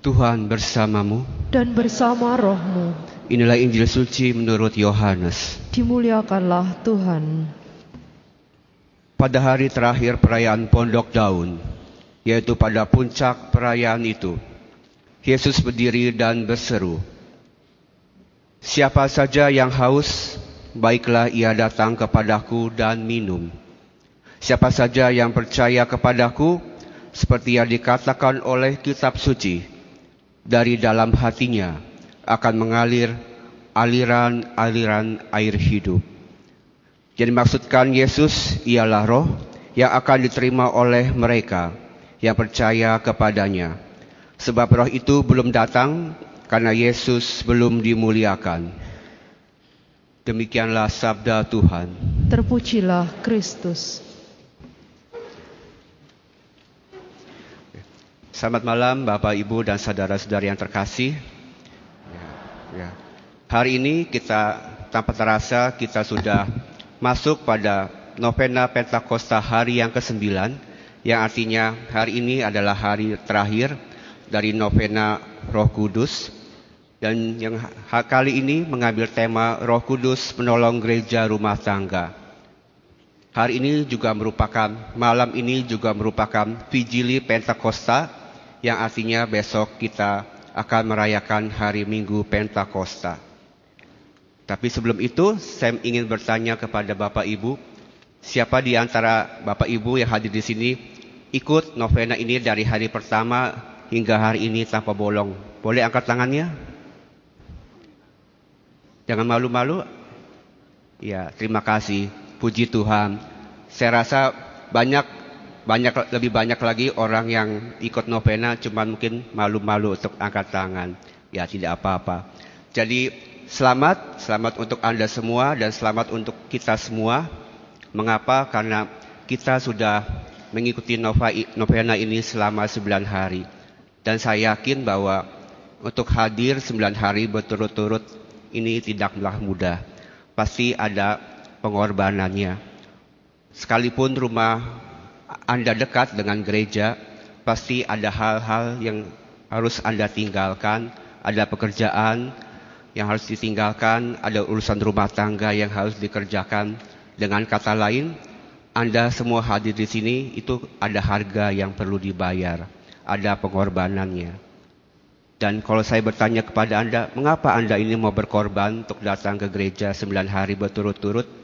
Tuhan bersamamu. dan bersama rohmu. Inilah Injil suci menurut Yohanes. Dimuliakanlah Tuhan. Pada hari terakhir perayaan Pondok Daun, yaitu pada puncak perayaan itu, Yesus berdiri dan berseru, Siapa saja yang haus, baiklah ia datang kepadaku dan minum. Siapa saja yang percaya kepadaku, seperti yang dikatakan oleh kitab suci, dari dalam hatinya akan mengalir aliran-aliran air hidup. Yang dimaksudkan Yesus ialah roh yang akan diterima oleh mereka yang percaya kepadanya. Sebab roh itu belum datang karena Yesus belum dimuliakan. Demikianlah sabda Tuhan. Terpujilah Kristus. Selamat malam Bapak Ibu dan saudara-saudari yang terkasih. Ya, ya. Hari ini kita tanpa terasa kita sudah masuk pada novena Pentakosta hari yang ke-9 yang artinya hari ini adalah hari terakhir dari novena Roh Kudus dan yang kali ini mengambil tema Roh Kudus menolong gereja rumah tangga. Hari ini juga merupakan malam ini juga merupakan Vigili Pentakosta yang artinya besok kita akan merayakan hari Minggu Pentakosta. Tapi sebelum itu, saya ingin bertanya kepada Bapak Ibu, siapa di antara Bapak Ibu yang hadir di sini ikut novena ini dari hari pertama hingga hari ini tanpa bolong? Boleh angkat tangannya? Jangan malu-malu. Ya, terima kasih. Puji Tuhan. Saya rasa banyak banyak lebih banyak lagi orang yang ikut novena cuman mungkin malu-malu untuk angkat tangan. Ya, tidak apa-apa. Jadi selamat, selamat untuk Anda semua dan selamat untuk kita semua. Mengapa? Karena kita sudah mengikuti novena ini selama 9 hari. Dan saya yakin bahwa untuk hadir 9 hari berturut-turut ini tidaklah mudah. Pasti ada pengorbanannya. Sekalipun rumah Anda dekat dengan gereja, pasti ada hal-hal yang harus Anda tinggalkan, ada pekerjaan yang harus ditinggalkan, ada urusan rumah tangga yang harus dikerjakan. Dengan kata lain, Anda semua hadir di sini itu ada harga yang perlu dibayar, ada pengorbanannya. Dan kalau saya bertanya kepada Anda, mengapa Anda ini mau berkorban untuk datang ke gereja 9 hari berturut-turut?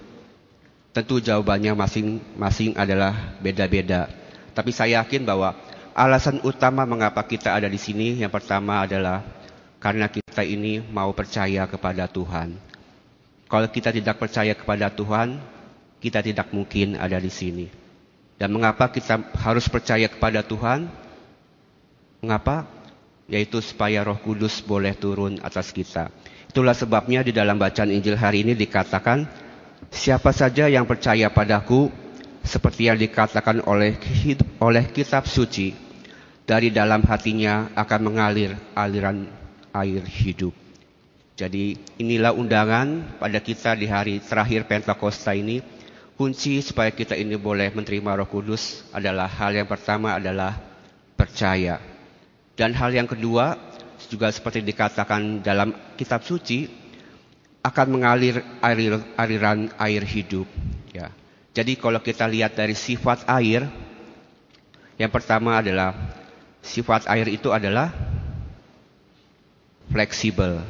Tentu jawabannya masing-masing adalah beda-beda. Tapi saya yakin bahwa alasan utama mengapa kita ada di sini yang pertama adalah karena kita ini mau percaya kepada Tuhan. Kalau kita tidak percaya kepada Tuhan, kita tidak mungkin ada di sini. Dan mengapa kita harus percaya kepada Tuhan? Mengapa? Yaitu supaya Roh Kudus boleh turun atas kita. Itulah sebabnya di dalam bacaan Injil hari ini dikatakan, siapa saja yang percaya padaku, seperti yang dikatakan oleh oleh kitab suci, dari dalam hatinya akan mengalir aliran air hidup. Jadi inilah undangan pada kita di hari terakhir Pentakosta ini. Kunci supaya kita ini boleh menerima Roh Kudus adalah hal yang pertama adalah percaya. Dan hal yang kedua juga seperti dikatakan dalam kitab suci akan mengalir air, aliran air hidup. Ya. Jadi kalau kita lihat dari sifat air, yang pertama adalah sifat air itu adalah fleksibel.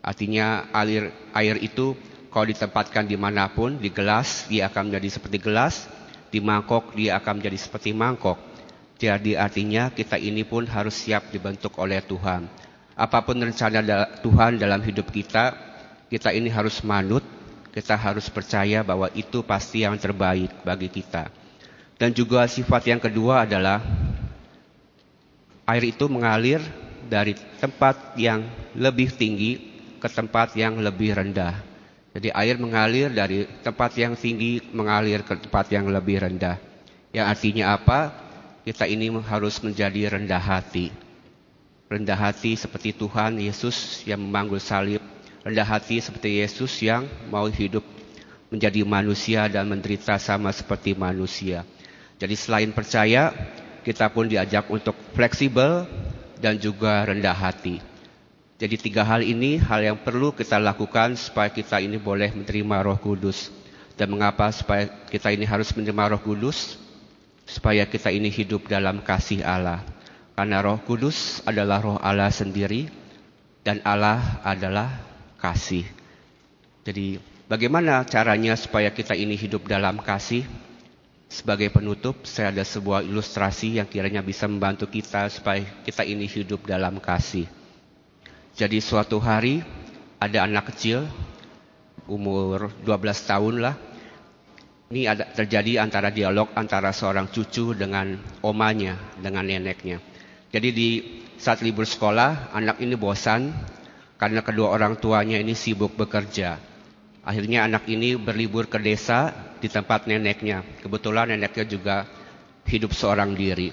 Artinya air air itu kalau ditempatkan di mana pun, di gelas dia akan menjadi seperti gelas, di mangkok dia akan menjadi seperti mangkok. Jadi artinya kita ini pun harus siap dibentuk oleh Tuhan. Apa pun rencana Tuhan dalam hidup kita, kita ini harus manut, kita harus percaya bahwa itu pasti yang terbaik bagi kita. Dan juga sifat yang kedua adalah air itu mengalir dari tempat yang lebih tinggi ke tempat yang lebih rendah. Jadi air mengalir dari tempat yang tinggi mengalir ke tempat yang lebih rendah. Yang artinya apa? Kita ini harus menjadi rendah hati. Rendah hati seperti Tuhan Yesus yang memanggul salib. Rendah hati seperti Yesus yang mau hidup menjadi manusia dan menderita sama seperti manusia. Jadi selain percaya, kita pun diajak untuk fleksibel dan juga rendah hati. Jadi tiga hal ini hal yang perlu kita lakukan supaya kita ini boleh menerima roh kudus. Dan mengapa supaya kita ini harus menerima roh kudus? Supaya kita ini hidup dalam kasih Allah. Karena roh kudus adalah roh Allah sendiri dan Allah adalah kasih. Jadi bagaimana caranya supaya kita ini hidup dalam kasih? Sebagai penutup, saya ada sebuah ilustrasi yang kiranya bisa membantu kita supaya kita ini hidup dalam kasih. Jadi suatu hari ada anak kecil umur 12 tahun lah. Ini ada terjadi antara dialog antara seorang cucu dengan omanya, dengan neneknya. Jadi di saat libur sekolah, anak ini bosan karena kedua orang tuanya ini sibuk bekerja. Akhirnya anak ini berlibur ke desa di tempat neneknya. Kebetulan neneknya juga hidup seorang diri.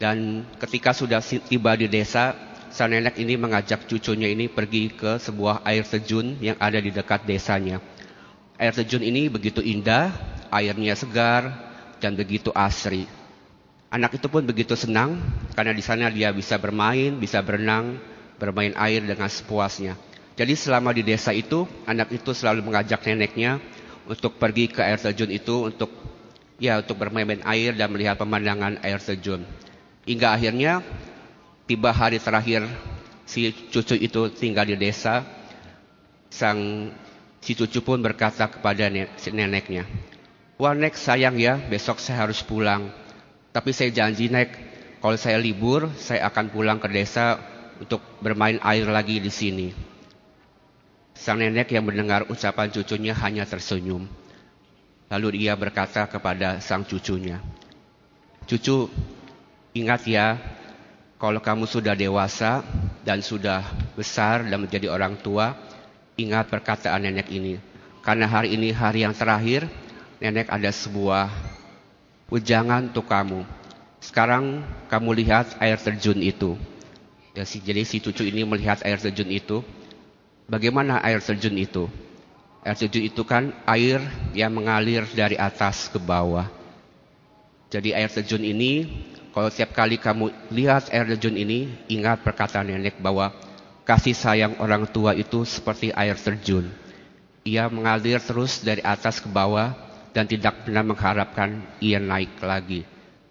Dan ketika sudah tiba di desa, sang nenek ini mengajak cucunya ini pergi ke sebuah air terjun yang ada di dekat desanya. Air terjun ini begitu indah, airnya segar dan begitu asri. Anak itu pun begitu senang karena di sana dia bisa bermain, bisa berenang, bermain air dengan sepuasnya. Jadi selama di desa itu, anak itu selalu mengajak neneknya untuk pergi ke air terjun itu untuk ya untuk bermain air dan melihat pemandangan air terjun. Hingga akhirnya tiba hari terakhir si cucu itu tinggal di desa, sang si cucu pun berkata kepada neneknya, Wah nek sayang ya, besok saya harus pulang. Tapi saya janji nek, kalau saya libur, saya akan pulang ke desa untuk bermain air lagi di sini. Sang nenek yang mendengar ucapan cucunya hanya tersenyum. Lalu ia berkata kepada sang cucunya, Cucu, ingat ya, kalau kamu sudah dewasa dan sudah besar dan menjadi orang tua, ingat perkataan nenek ini. Karena hari ini hari yang terakhir, nenek ada sebuah ujangan untuk kamu. Sekarang kamu lihat air terjun itu. Ya, jadi si cucu ini melihat air terjun itu. Bagaimana air terjun itu? Air terjun itu kan air yang mengalir dari atas ke bawah. Jadi air terjun ini kalau setiap kali kamu lihat air terjun ini, ingat perkataan nenek bahwa kasih sayang orang tua itu seperti air terjun. Ia mengalir terus dari atas ke bawah dan tidak pernah mengharapkan ia naik lagi.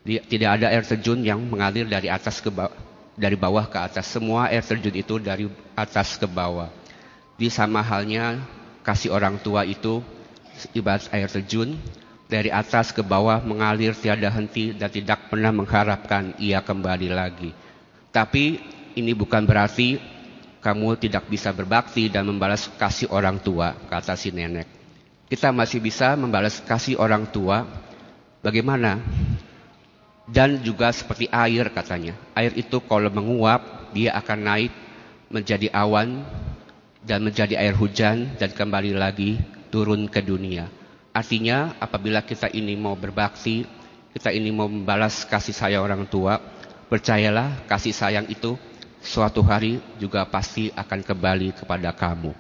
Tidak ada air terjun yang mengalir dari atas ke bawah, dari bawah ke atas. Semua air terjun itu dari atas ke bawah. Di sama halnya kasih orang tua itu ibarat air terjun dari atas ke bawah mengalir tiada henti dan tidak pernah mengharapkan ia kembali lagi. Tapi ini bukan berarti kamu tidak bisa berbakti dan membalas kasih orang tua, kata si nenek. Kita masih bisa membalas kasih orang tua. Bagaimana? Dan juga seperti air katanya. Air itu kalau menguap, dia akan naik menjadi awan dan menjadi air hujan dan kembali lagi turun ke dunia. Artinya apabila kita ini mau berbakti, kita ini mau membalas kasih sayang orang tua, percayalah kasih sayang itu suatu hari juga pasti akan kembali kepada kamu.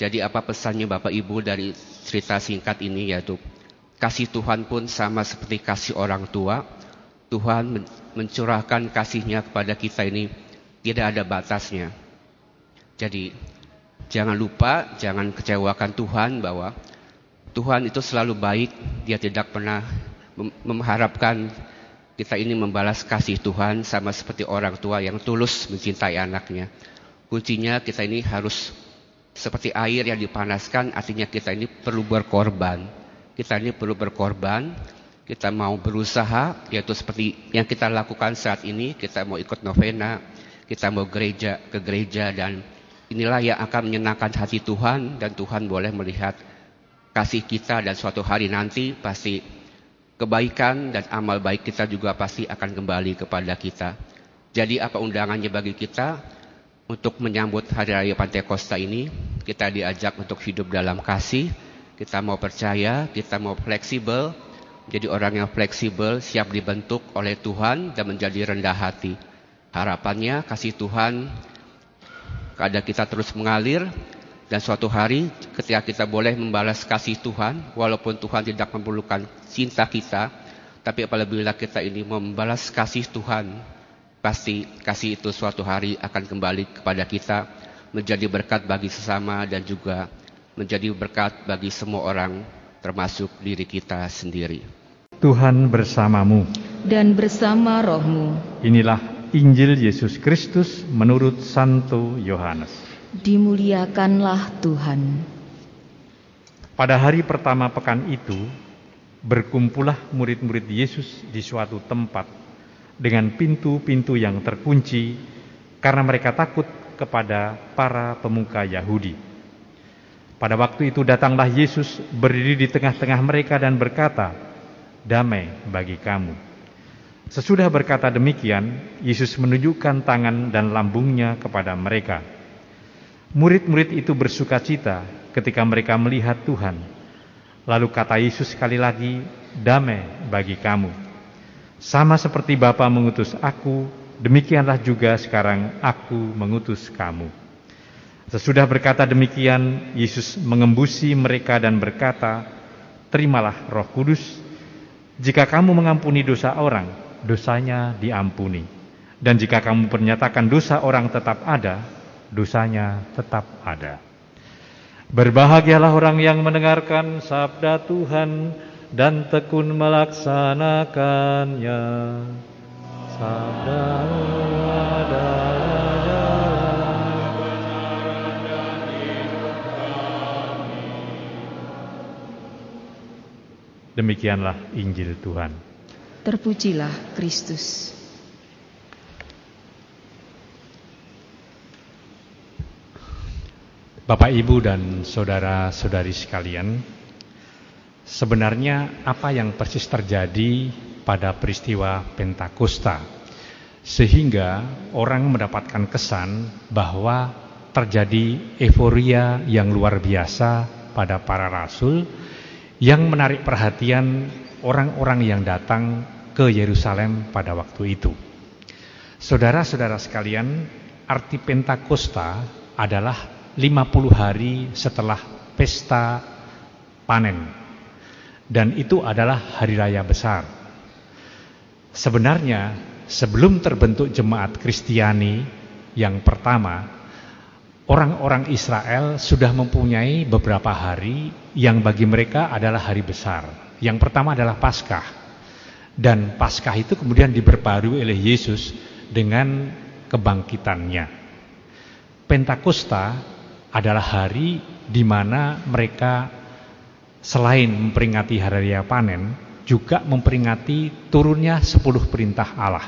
Jadi apa pesannya Bapak Ibu dari cerita singkat ini yaitu kasih Tuhan pun sama seperti kasih orang tua. Tuhan mencurahkan kasihnya kepada kita ini tidak ada batasnya. Jadi jangan lupa, jangan kecewakan Tuhan bahwa Tuhan itu selalu baik, dia tidak pernah mengharapkan kita ini membalas kasih Tuhan sama seperti orang tua yang tulus mencintai anaknya. Kuncinya kita ini harus seperti air yang dipanaskan, artinya kita ini perlu berkorban. Kita ini perlu berkorban, kita mau berusaha, yaitu seperti yang kita lakukan saat ini, kita mau ikut novena, kita mau gereja ke gereja dan inilah yang akan menyenangkan hati Tuhan dan Tuhan boleh melihat kasih kita dan suatu hari nanti pasti kebaikan dan amal baik kita juga pasti akan kembali kepada kita. Jadi apa undangannya bagi kita untuk menyambut hari raya Pantekosta ini? Kita diajak untuk hidup dalam kasih, kita mau percaya, kita mau fleksibel, jadi orang yang fleksibel, siap dibentuk oleh Tuhan dan menjadi rendah hati. Harapannya kasih Tuhan kepada kita terus mengalir dan suatu hari ketika kita boleh membalas kasih Tuhan, walaupun Tuhan tidak memerlukan cinta kita, tapi apabila kita ini membalas kasih Tuhan pasti kasih itu suatu hari akan kembali kepada kita menjadi berkat bagi sesama dan juga menjadi berkat bagi semua orang termasuk diri kita sendiri. Tuhan bersamamu. Dan bersama rohmu. Inilah Injil Yesus Kristus menurut Santo Yohanes. Dimuliakanlah Tuhan. Pada hari pertama pekan itu, berkumpullah murid-murid Yesus di suatu tempat dengan pintu-pintu yang terkunci karena mereka takut kepada para pemuka Yahudi. Pada waktu itu datanglah Yesus berdiri di tengah-tengah mereka dan berkata, "Damai bagi kamu." Sesudah berkata demikian, Yesus menunjukkan tangan dan lambungnya kepada mereka. Murid-murid itu bersuka cita ketika mereka melihat Tuhan. Lalu kata Yesus sekali lagi, "Damai bagi kamu." Sama seperti Bapa mengutus aku, demikianlah juga sekarang aku mengutus kamu. Sesudah berkata demikian, Yesus mengembusi mereka dan berkata, "Terimalah Roh Kudus. Jika kamu mengampuni dosa orang, dosanya diampuni. Dan jika kamu menyatakan dosa orang tetap ada, dosanya tetap ada." Berbahagialah orang yang mendengarkan sabda Tuhan dan tekun melaksanakannya. Sabda Demikianlah Injil Tuhan. Terpujilah Kristus. Bapak, Ibu, dan saudara-saudari sekalian, sebenarnya apa yang persis terjadi pada peristiwa Pentakosta, sehingga orang mendapatkan kesan bahwa terjadi euforia yang luar biasa pada para rasul yang menarik perhatian orang-orang yang datang ke Yerusalem pada waktu itu. Saudara-saudara sekalian, arti Pentakosta adalah 50 hari setelah pesta panen. Dan itu adalah hari raya besar. Sebenarnya sebelum terbentuk jemaat Kristiani yang pertama, orang-orang Israel sudah mempunyai beberapa hari yang bagi mereka adalah hari besar. Yang pertama adalah Paskah. Dan Paskah itu kemudian diperbarui oleh Yesus dengan kebangkitannya. Pentakosta adalah hari di mana mereka selain memperingati hari raya panen juga memperingati turunnya sepuluh perintah Allah.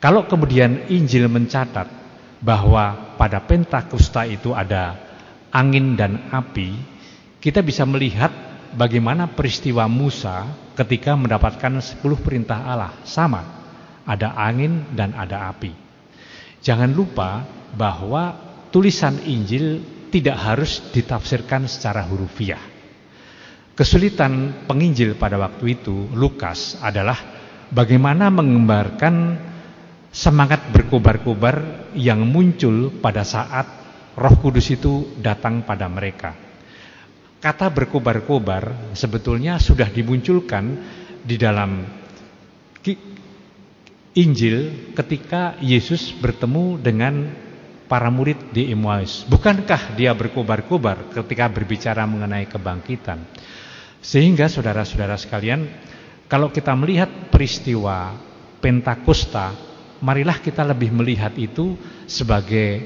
Kalau kemudian Injil mencatat bahwa pada Pentakosta itu ada angin dan api, kita bisa melihat bagaimana peristiwa Musa ketika mendapatkan sepuluh perintah Allah sama, ada angin dan ada api. Jangan lupa bahwa tulisan Injil tidak harus ditafsirkan secara hurufiah. Kesulitan penginjil pada waktu itu, Lukas, adalah bagaimana menggambarkan semangat berkobar-kobar yang muncul pada saat roh kudus itu datang pada mereka. Kata berkobar-kobar sebetulnya sudah dimunculkan di dalam Injil ketika Yesus bertemu dengan para murid di Emmaus. Bukankah dia berkobar-kobar ketika berbicara mengenai kebangkitan? Sehingga saudara-saudara sekalian, kalau kita melihat peristiwa Pentakosta, marilah kita lebih melihat itu sebagai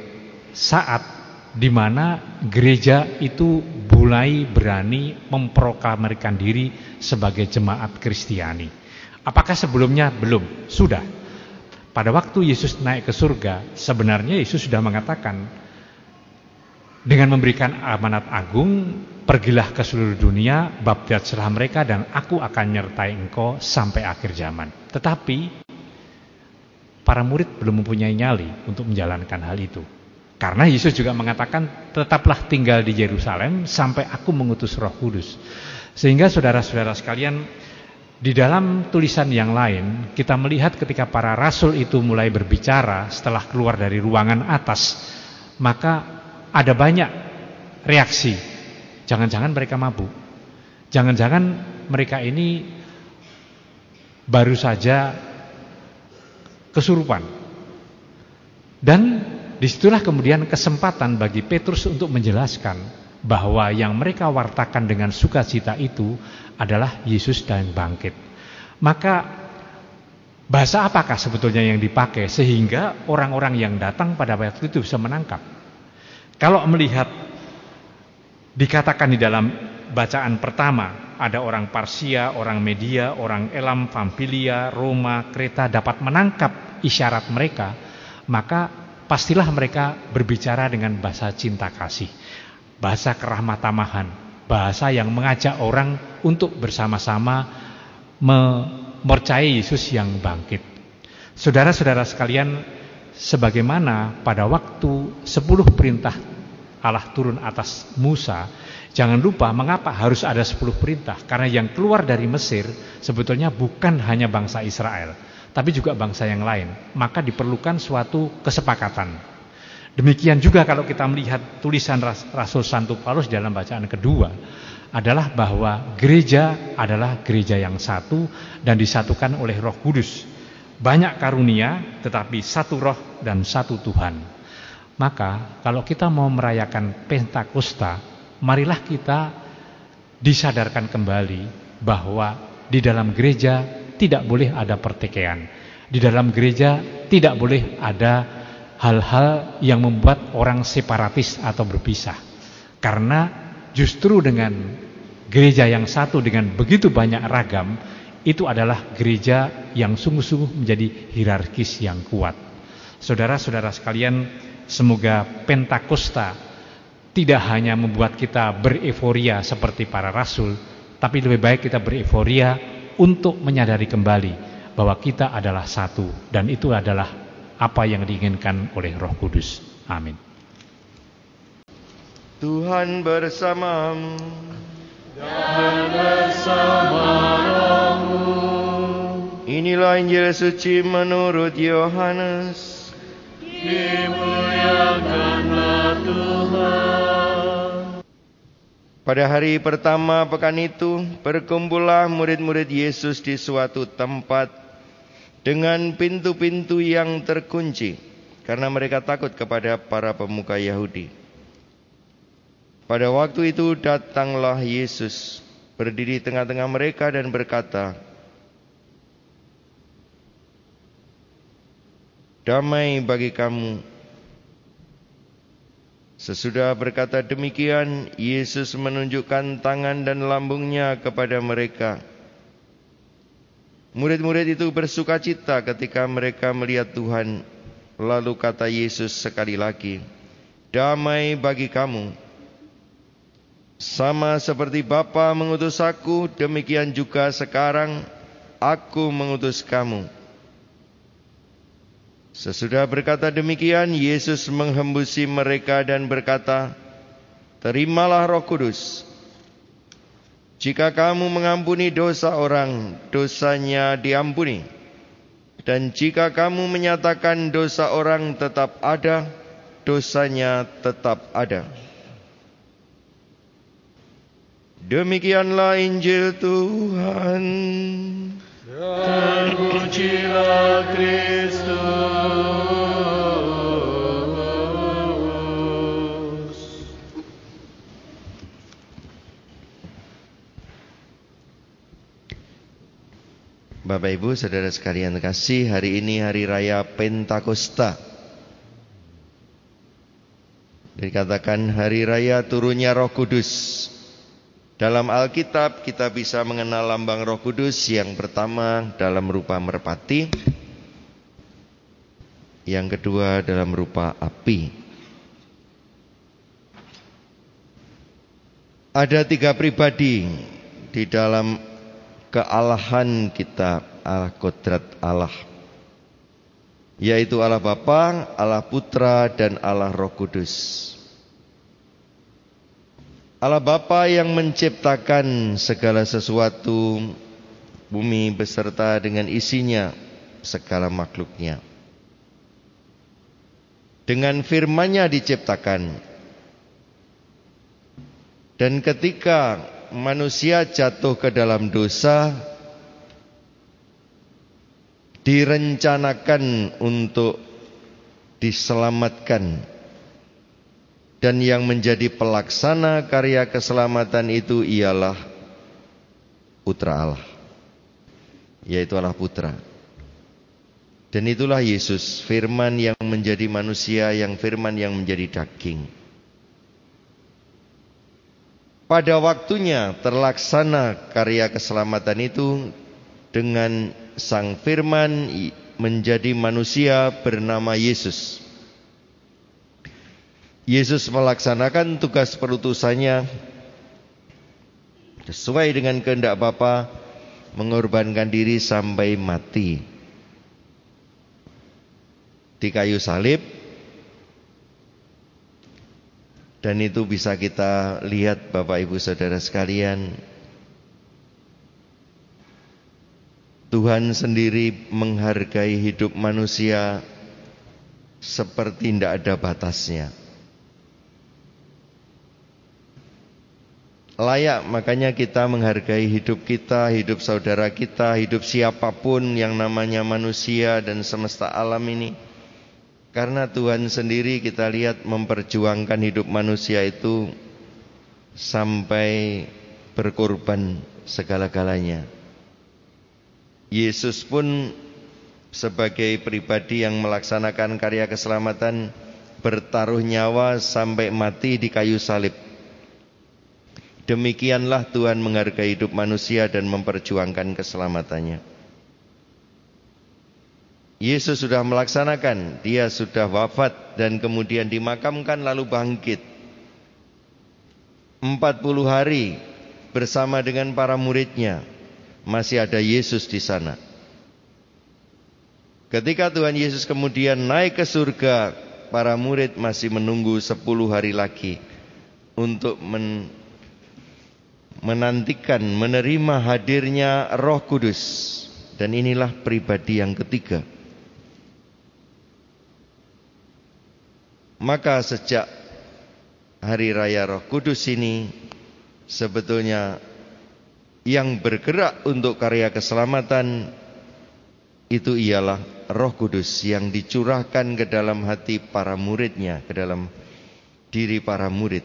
saat di mana gereja itu mulai berani memproklamirkan diri sebagai jemaat Kristiani. Apakah sebelumnya belum? Sudah. Pada waktu Yesus naik ke surga, sebenarnya Yesus sudah mengatakan dengan memberikan amanat agung, pergilah ke seluruh dunia, baptislah mereka dan aku akan nyertai engkau sampai akhir zaman. Tetapi para murid belum mempunyai nyali untuk menjalankan hal itu. Karena Yesus juga mengatakan tetaplah tinggal di Yerusalem sampai aku mengutus Roh Kudus. Sehingga saudara-saudara sekalian, di dalam tulisan yang lain, kita melihat ketika para rasul itu mulai berbicara setelah keluar dari ruangan atas, maka ada banyak reaksi. Jangan-jangan mereka mabuk. Jangan-jangan mereka ini baru saja kesurupan. Dan di situlah kemudian kesempatan bagi Petrus untuk menjelaskan bahwa yang mereka wartakan dengan sukacita itu adalah Yesus dan bangkit. Maka bahasa apakah sebetulnya yang dipakai sehingga orang-orang yang datang pada waktu itu bisa menangkap? Kalau melihat dikatakan di dalam bacaan pertama ada orang Parsia, orang Media, orang Elam, Pampilia, Roma, Kreta dapat menangkap isyarat mereka, maka pastilah mereka berbicara dengan bahasa cinta kasih bahasa kerahmatamahan, bahasa yang mengajak orang untuk bersama-sama mempercayai Yesus yang bangkit. Saudara-saudara sekalian, sebagaimana pada waktu sepuluh perintah Allah turun atas Musa, jangan lupa mengapa harus ada sepuluh perintah. Karena yang keluar dari Mesir sebetulnya bukan hanya bangsa Israel, tapi juga bangsa yang lain. Maka diperlukan suatu kesepakatan. Demikian juga kalau kita melihat tulisan Rasul Santo Paulus dalam bacaan kedua adalah bahwa gereja adalah gereja yang satu dan disatukan oleh Roh Kudus. Banyak karunia tetapi satu roh dan satu Tuhan. Maka kalau kita mau merayakan Pentakosta, marilah kita disadarkan kembali bahwa di dalam gereja tidak boleh ada pertikaian. Di dalam gereja tidak boleh ada hal-hal yang membuat orang separatis atau berpisah. Karena justru dengan gereja yang satu dengan begitu banyak ragam, itu adalah gereja yang sungguh-sungguh menjadi hierarkis yang kuat. Saudara-saudara sekalian, semoga Pentakosta tidak hanya membuat kita bereforia seperti para rasul, tapi lebih baik kita bereforia untuk menyadari kembali bahwa kita adalah satu dan itu adalah apa yang diinginkan oleh Roh Kudus. Amin. Tuhan bersamamu dan bersama rohmu. Inilah Injil suci menurut Yohanes. Dimuliakanlah Tuhan. Pada hari pertama pekan itu, berkumpullah murid-murid Yesus di suatu tempat dengan pintu-pintu yang terkunci karena mereka takut kepada para pemuka Yahudi. Pada waktu itu datanglah Yesus berdiri tengah-tengah mereka dan berkata, Damai bagi kamu. Sesudah berkata demikian, Yesus menunjukkan tangan dan lambungnya kepada mereka. Murid-murid itu bersuka cita ketika mereka melihat Tuhan. Lalu kata Yesus sekali lagi, Damai bagi kamu. Sama seperti Bapa mengutus aku, demikian juga sekarang aku mengutus kamu. Sesudah berkata demikian, Yesus menghembusi mereka dan berkata, Terimalah roh kudus. Jika kamu mengampuni dosa orang, dosanya diampuni. Dan jika kamu menyatakan dosa orang tetap ada, dosanya tetap ada. Demikianlah Injil Tuhan. Terpujilah Kristus. Bapak Ibu, saudara sekalian kasih, hari ini hari raya Pentakosta. Dikatakan hari raya turunnya Roh Kudus. Dalam Alkitab kita bisa mengenal lambang Roh Kudus yang pertama dalam rupa merpati, yang kedua dalam rupa api. Ada tiga pribadi di dalam kealahan kita Allah kodrat Allah yaitu Allah Bapa, Allah Putra dan Allah Roh Kudus. Allah Bapa yang menciptakan segala sesuatu bumi beserta dengan isinya segala makhluknya. Dengan firman-Nya diciptakan. Dan ketika manusia jatuh ke dalam dosa, direncanakan untuk diselamatkan. Dan yang menjadi pelaksana karya keselamatan itu ialah putra Allah yaitu Allah putra. Dan itulah Yesus firman yang menjadi manusia yang firman yang menjadi daging. Pada waktunya terlaksana karya keselamatan itu dengan sang firman menjadi manusia bernama Yesus. Yesus melaksanakan tugas perutusannya sesuai dengan kehendak Bapa mengorbankan diri sampai mati di kayu salib dan itu bisa kita lihat Bapak Ibu Saudara sekalian Tuhan sendiri menghargai hidup manusia seperti tidak ada batasnya. Layak makanya kita menghargai hidup kita, hidup saudara kita, hidup siapa pun yang namanya manusia dan semesta alam ini. Karena Tuhan sendiri kita lihat memperjuangkan hidup manusia itu sampai berkorban segala-galanya. Yesus pun sebagai pribadi yang melaksanakan karya keselamatan bertaruh nyawa sampai mati di kayu salib. Demikianlah Tuhan menghargai hidup manusia dan memperjuangkan keselamatannya. Yesus sudah melaksanakan, dia sudah wafat dan kemudian dimakamkan lalu bangkit. 40 hari bersama dengan para muridnya masih ada Yesus di sana. Ketika Tuhan Yesus kemudian naik ke surga, para murid masih menunggu 10 hari lagi untuk men menantikan menerima hadirnya Roh Kudus. Dan inilah pribadi yang ketiga. Maka sejak hari raya Roh Kudus ini sebetulnya yang bergerak untuk karya keselamatan itu ialah Roh Kudus yang dicurahkan ke dalam hati para muridnya, ke dalam diri para murid.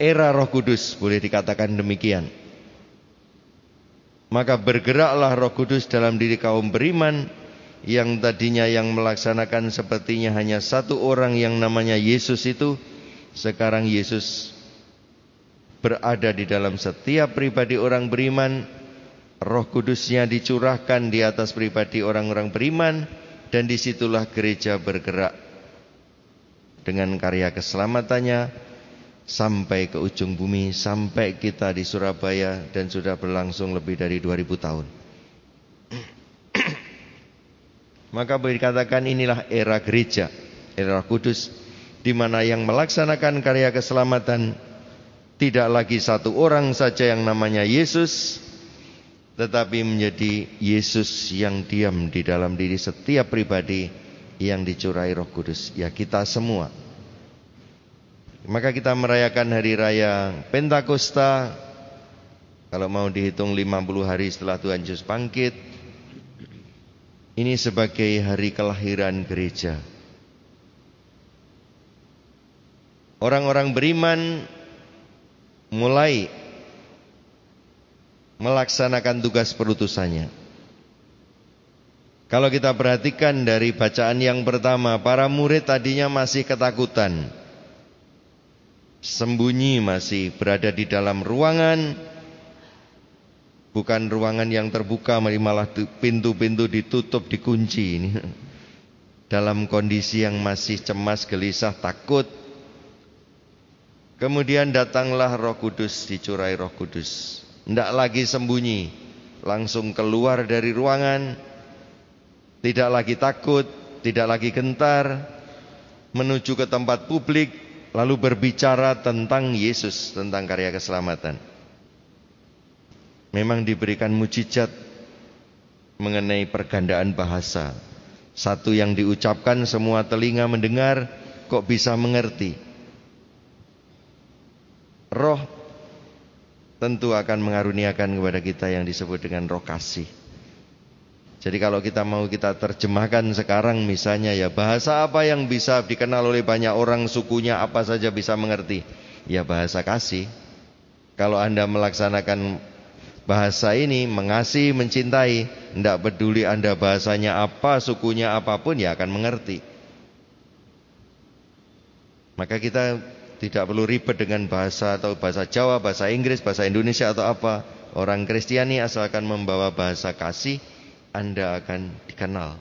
Era Roh Kudus boleh dikatakan demikian. Maka bergeraklah Roh Kudus dalam diri kaum beriman yang tadinya yang melaksanakan sepertinya hanya satu orang yang namanya Yesus itu sekarang Yesus berada di dalam setiap pribadi orang beriman roh kudusnya dicurahkan di atas pribadi orang-orang beriman dan di situlah gereja bergerak dengan karya keselamatannya sampai ke ujung bumi sampai kita di Surabaya dan sudah berlangsung lebih dari 2000 tahun. Maka boleh dikatakan inilah era gereja, era kudus di mana yang melaksanakan karya keselamatan tidak lagi satu orang saja yang namanya Yesus tetapi menjadi Yesus yang diam di dalam diri setiap pribadi yang dicurai Roh Kudus, ya kita semua. Maka kita merayakan hari raya Pentakosta kalau mau dihitung 50 hari setelah Tuhan Yesus bangkit ini sebagai hari kelahiran gereja. Orang-orang beriman mulai melaksanakan tugas perutusannya. Kalau kita perhatikan dari bacaan yang pertama, para murid tadinya masih ketakutan. Sembunyi masih berada di dalam ruangan Bukan ruangan yang terbuka malah pintu-pintu ditutup dikunci ini. Dalam kondisi yang masih cemas, gelisah, takut. Kemudian datanglah Roh Kudus, dicurai Roh Kudus. Tidak lagi sembunyi, langsung keluar dari ruangan. Tidak lagi takut, tidak lagi gentar, menuju ke tempat publik lalu berbicara tentang Yesus, tentang karya keselamatan memang diberikan mujizat mengenai pergandaan bahasa. Satu yang diucapkan semua telinga mendengar kok bisa mengerti. Roh tentu akan mengaruniakan kepada kita yang disebut dengan roh kasih. Jadi kalau kita mau kita terjemahkan sekarang misalnya ya bahasa apa yang bisa dikenal oleh banyak orang sukunya apa saja bisa mengerti? Ya bahasa kasih. Kalau Anda melaksanakan bahasa ini mengasihi, mencintai, tidak peduli Anda bahasanya apa, sukunya apa pun ya akan mengerti. Maka kita tidak perlu ribet dengan bahasa atau bahasa Jawa, bahasa Inggris, bahasa Indonesia atau apa. Orang Kristiani asalkan membawa bahasa kasih, anda akan dikenal.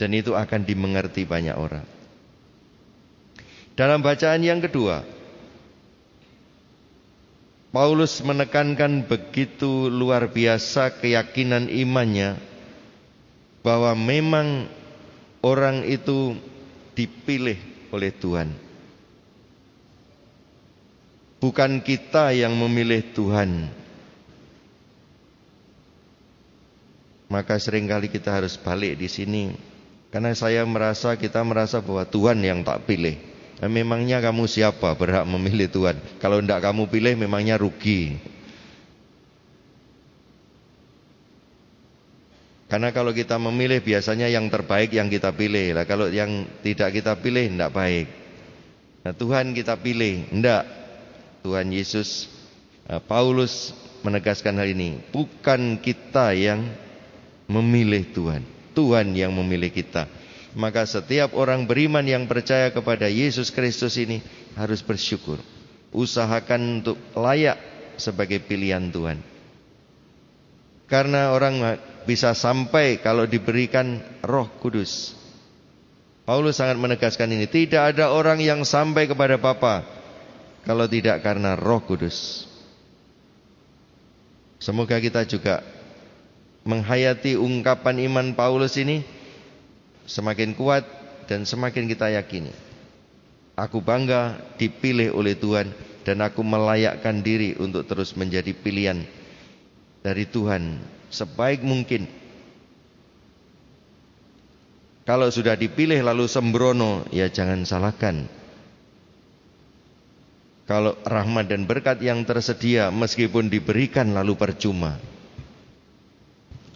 Dan itu akan dimengerti banyak orang. Dalam bacaan yang kedua, Paulus menekankan begitu luar biasa keyakinan imannya bahwa memang orang itu dipilih oleh Tuhan. Bukan kita yang memilih Tuhan, Maka sering kali kita harus balik di sini. Karena saya merasa kita merasa bahwa Tuhan yang tak pilih. Nah, memangnya kamu siapa berhak memilih Tuhan? Kalau tidak kamu pilih memangnya rugi. Karena kalau kita memilih biasanya yang terbaik yang kita pilih. Lah kalau yang tidak kita pilih tidak baik. Nah, Tuhan kita pilih, tidak. Tuhan Yesus nah, Paulus menegaskan hal ini. Bukan kita yang memilih Tuhan. Tuhan yang memilih kita. Maka setiap orang beriman yang percaya kepada Yesus Kristus ini harus bersyukur. Usahakan untuk layak sebagai pilihan Tuhan. Karena orang bisa sampai kalau diberikan roh kudus. Paulus sangat menegaskan ini. Tidak ada orang yang sampai kepada Bapa kalau tidak karena roh kudus. Semoga kita juga menghayati ungkapan iman Paulus ini semakin kuat dan semakin kita yakini. Aku bangga dipilih oleh Tuhan dan aku melayakkan diri untuk terus menjadi pilihan dari Tuhan sebaik mungkin. Kalau sudah dipilih lalu sembrono, ya jangan salahkan. Kalau rahmat dan berkat yang tersedia meskipun diberikan lalu percuma.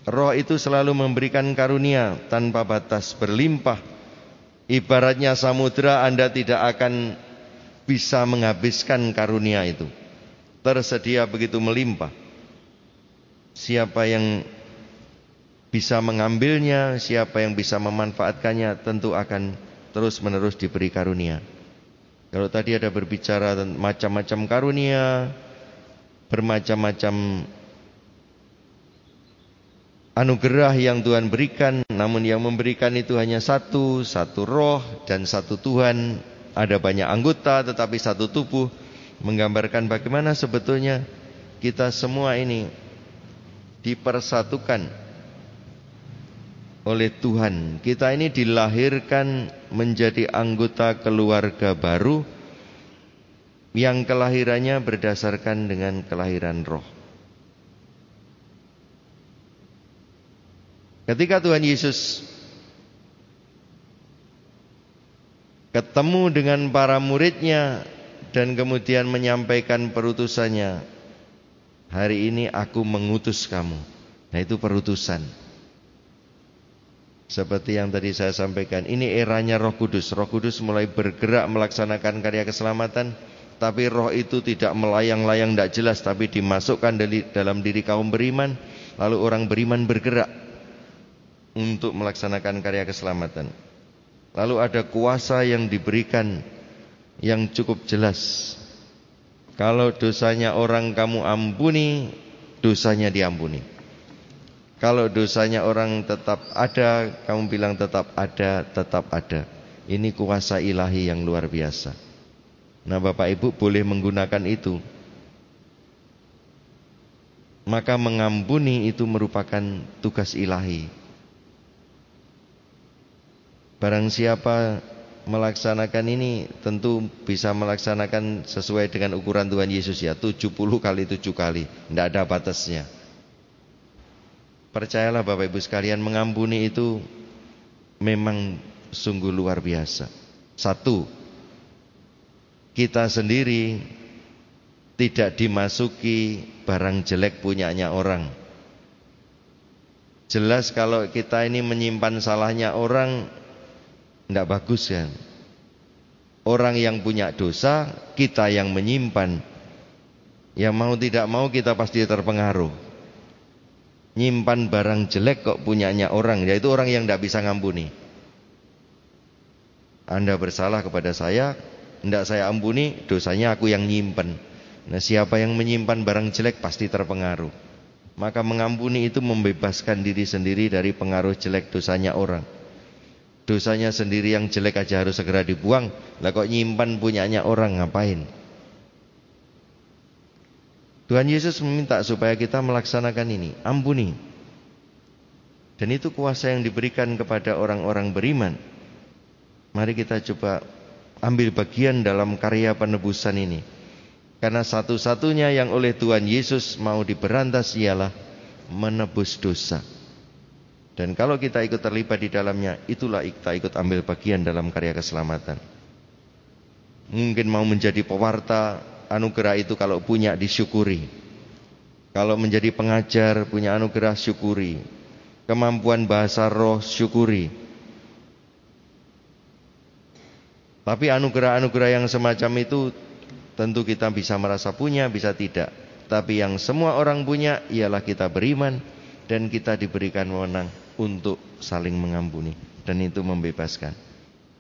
Roh itu selalu memberikan karunia tanpa batas berlimpah. Ibaratnya samudera Anda tidak akan bisa menghabiskan karunia itu. Tersedia begitu melimpah. Siapa yang bisa mengambilnya, siapa yang bisa memanfaatkannya tentu akan terus-menerus diberi karunia. Kalau tadi ada berbicara macam-macam karunia, bermacam-macam anugerah yang Tuhan berikan, namun yang memberikan itu hanya satu, satu roh dan satu Tuhan. Ada banyak anggota tetapi satu tubuh, menggambarkan bagaimana sebetulnya kita semua ini dipersatukan oleh Tuhan. Kita ini dilahirkan menjadi anggota keluarga baru yang kelahirannya berdasarkan dengan kelahiran roh. Ketika Tuhan Yesus ketemu dengan para muridnya dan kemudian menyampaikan perutusannya, hari ini aku mengutus kamu. Nah itu perutusan. Seperti yang tadi saya sampaikan, ini eranya Roh Kudus. Roh Kudus mulai bergerak melaksanakan karya keselamatan, tapi roh itu tidak melayang-layang tidak jelas, tapi dimasukkan dalam diri kaum beriman, lalu orang beriman bergerak untuk melaksanakan karya keselamatan. Lalu ada kuasa yang diberikan yang cukup jelas. Kalau dosanya orang kamu ampuni, dosanya diampuni. Kalau dosanya orang tetap ada, kamu bilang tetap ada, tetap ada. Ini kuasa ilahi yang luar biasa. Nah, Bapak Ibu boleh menggunakan itu. Maka mengampuni itu merupakan tugas ilahi Barang siapa melaksanakan ini tentu bisa melaksanakan sesuai dengan ukuran Tuhan Yesus ya 70 kali 7 kali tidak ada batasnya percayalah Bapak Ibu sekalian mengampuni itu memang sungguh luar biasa satu kita sendiri tidak dimasuki barang jelek punyanya orang Jelas kalau kita ini menyimpan salahnya orang tidak bagus kan. Orang yang punya dosa, kita yang menyimpan. Ya mau tidak mau kita pasti terpengaruh. Nyimpan barang jelek kok punyanya orang, yaitu orang yang tidak bisa ngampuni. Anda bersalah kepada saya, tidak saya ampuni, dosanya aku yang nyimpan. Nah siapa yang menyimpan barang jelek pasti terpengaruh. Maka mengampuni itu membebaskan diri sendiri dari pengaruh jelek dosanya orang. Dosanya sendiri yang jelek aja harus segera dibuang. Lah kok nyimpan punyanya orang ngapain? Tuhan Yesus meminta supaya kita melaksanakan ini, ampuni. Dan itu kuasa yang diberikan kepada orang-orang beriman. Mari kita coba ambil bagian dalam karya penebusan ini. Karena satu-satunya yang oleh Tuhan Yesus mau diberantas ialah menebus dosa. Dan kalau kita ikut terlibat di dalamnya, itulah kita ikut ambil bagian dalam karya keselamatan. Mungkin mau menjadi pewarta, anugerah itu kalau punya disyukuri. Kalau menjadi pengajar, punya anugerah syukuri. Kemampuan bahasa roh syukuri. Tapi anugerah-anugerah yang semacam itu tentu kita bisa merasa punya, bisa tidak. Tapi yang semua orang punya ialah kita beriman dan kita diberikan wewenang untuk saling mengampuni dan itu membebaskan.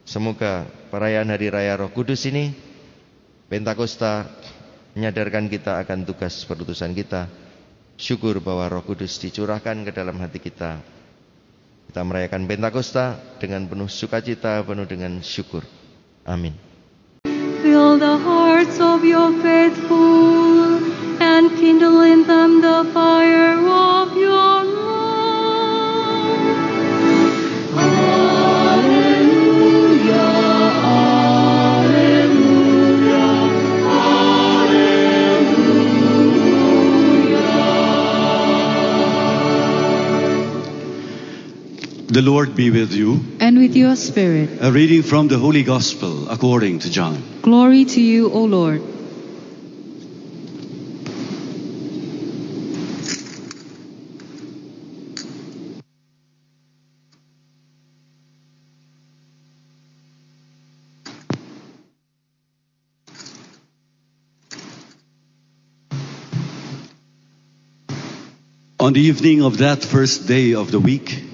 Semoga perayaan Hari Raya Roh Kudus ini Pentakosta menyadarkan kita akan tugas perutusan kita. Syukur bahwa Roh Kudus dicurahkan ke dalam hati kita. Kita merayakan Pentakosta dengan penuh sukacita, penuh dengan syukur. Amin. Fill the hearts of your faithful and kindle in them the fire The Lord be with you. And with your spirit. A reading from the Holy Gospel according to John. Glory to you, O Lord. On the evening of that first day of the week,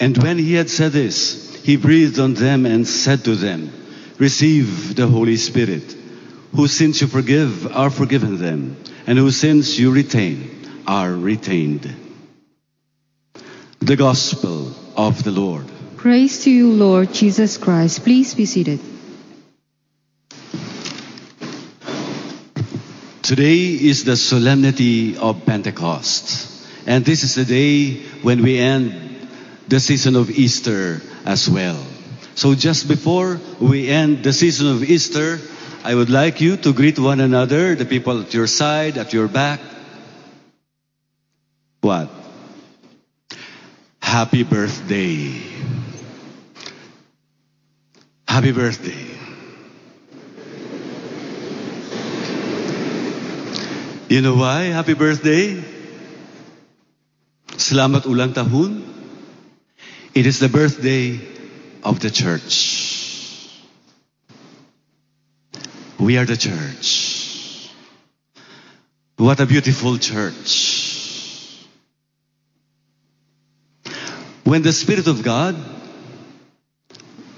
And when he had said this, he breathed on them and said to them, Receive the Holy Spirit. Whose sins you forgive are forgiven them, and whose sins you retain are retained. The Gospel of the Lord. Praise to you, Lord Jesus Christ. Please be seated. Today is the solemnity of Pentecost, and this is the day when we end the season of Easter as well. So just before we end the season of Easter, I would like you to greet one another, the people at your side, at your back. What? Happy birthday. Happy birthday. You know why? Happy birthday? Selamat ulang tahun. It is the birthday of the church. We are the church. What a beautiful church. When the Spirit of God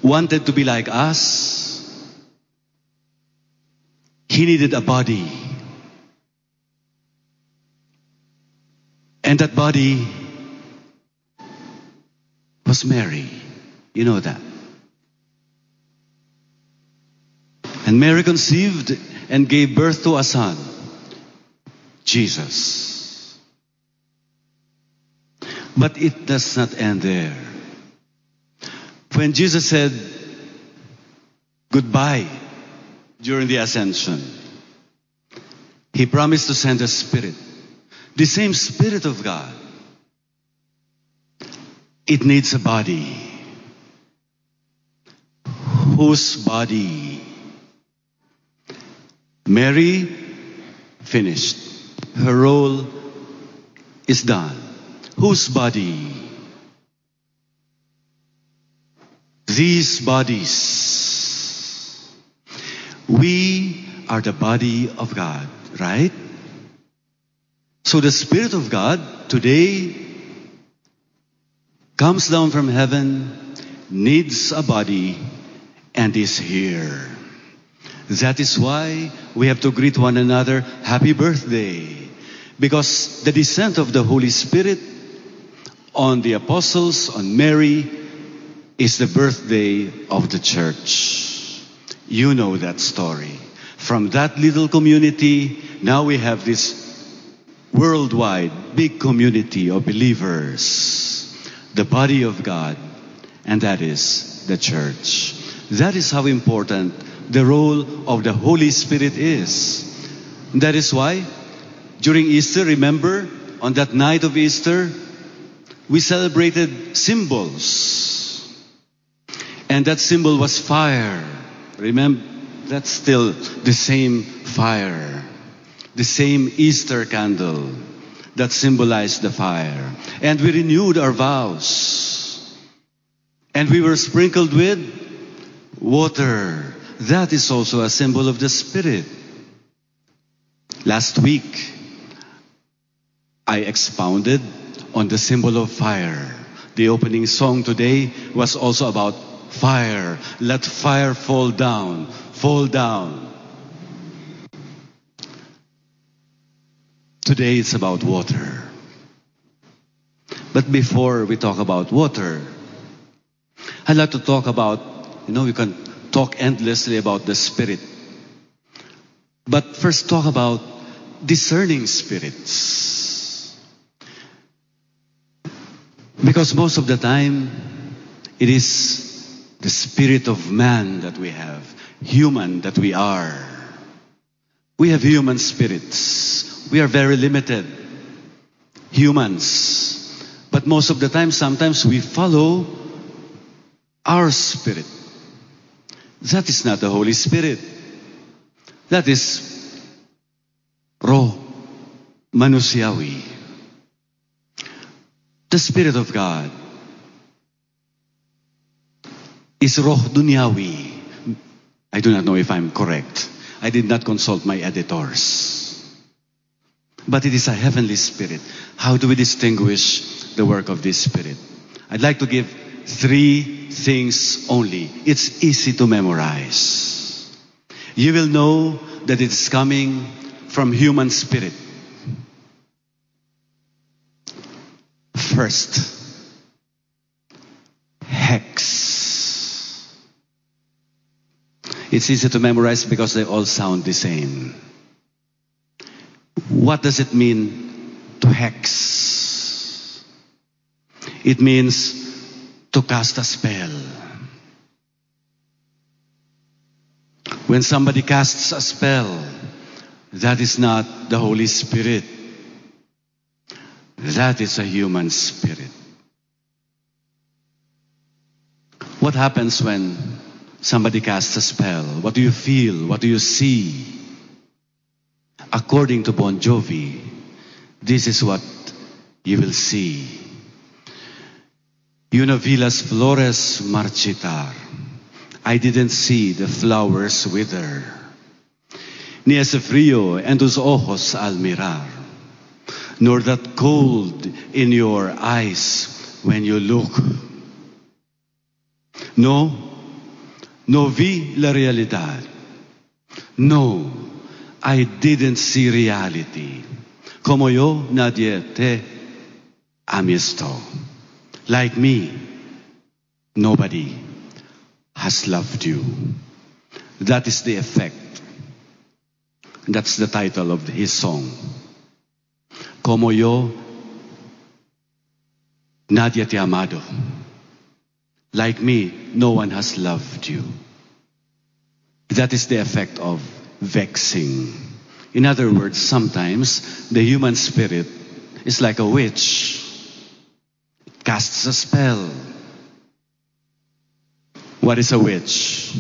wanted to be like us, He needed a body. And that body was Mary. You know that. And Mary conceived and gave birth to a son, Jesus. But it does not end there. When Jesus said goodbye during the ascension, he promised to send a spirit, the same spirit of God. It needs a body. Whose body? Mary finished. Her role is done. Whose body? These bodies. We are the body of God, right? So the Spirit of God today comes down from heaven, needs a body, and is here. That is why we have to greet one another, Happy Birthday. Because the descent of the Holy Spirit on the apostles, on Mary, is the birthday of the church. You know that story. From that little community, now we have this worldwide big community of believers, the body of God, and that is the church. That is how important the role of the Holy Spirit is. That is why during Easter, remember, on that night of Easter, we celebrated symbols. And that symbol was fire. Remember, that's still the same fire. The same Easter candle that symbolized the fire. And we renewed our vows. And we were sprinkled with water. That is also a symbol of the Spirit. Last week, I expounded on the symbol of fire. The opening song today was also about fire. Let fire fall down, fall down. Today it's about water. But before we talk about water, I'd like to talk about, you know, we can talk endlessly about the Spirit. But first talk about discerning spirits. Because most of the time, it is the spirit of man that we have, human that we are. We have human spirits. We are very limited. Humans. But most of the time, sometimes we follow our spirit. That is not the Holy Spirit. That is roh manusiawi. The Spirit of God is roh dunyawi. I do not know if I'm correct. I did not consult my editors. But it is a heavenly spirit. How do we distinguish the work of this spirit? I'd like to give three things only. It's easy to memorize. You will know that it's coming from human spirit. First, hex. It's easy to memorize because they all sound the same. What does it mean to hex? It means to cast a spell. When somebody casts a spell, that is not the Holy Spirit. That is a human spirit. What happens when somebody casts a spell? What do you feel? What do you see? According to Bon Jovi, this is what you will see. Una villas flores marchitar. I didn't see the flowers wither. Ni ese frío en tus ojos al mirar. Nor that cold in your eyes when you look. No, no vi la realidad. No, I didn't see reality. Como yo, nadie te amisto. Like me, nobody has loved you. That is the effect. That's the title of his song. Como yo, nadie te amado. Like me, no one has loved you. That is the effect of vexing. In other words, sometimes the human spirit is like a witch. It casts a spell. What is a witch?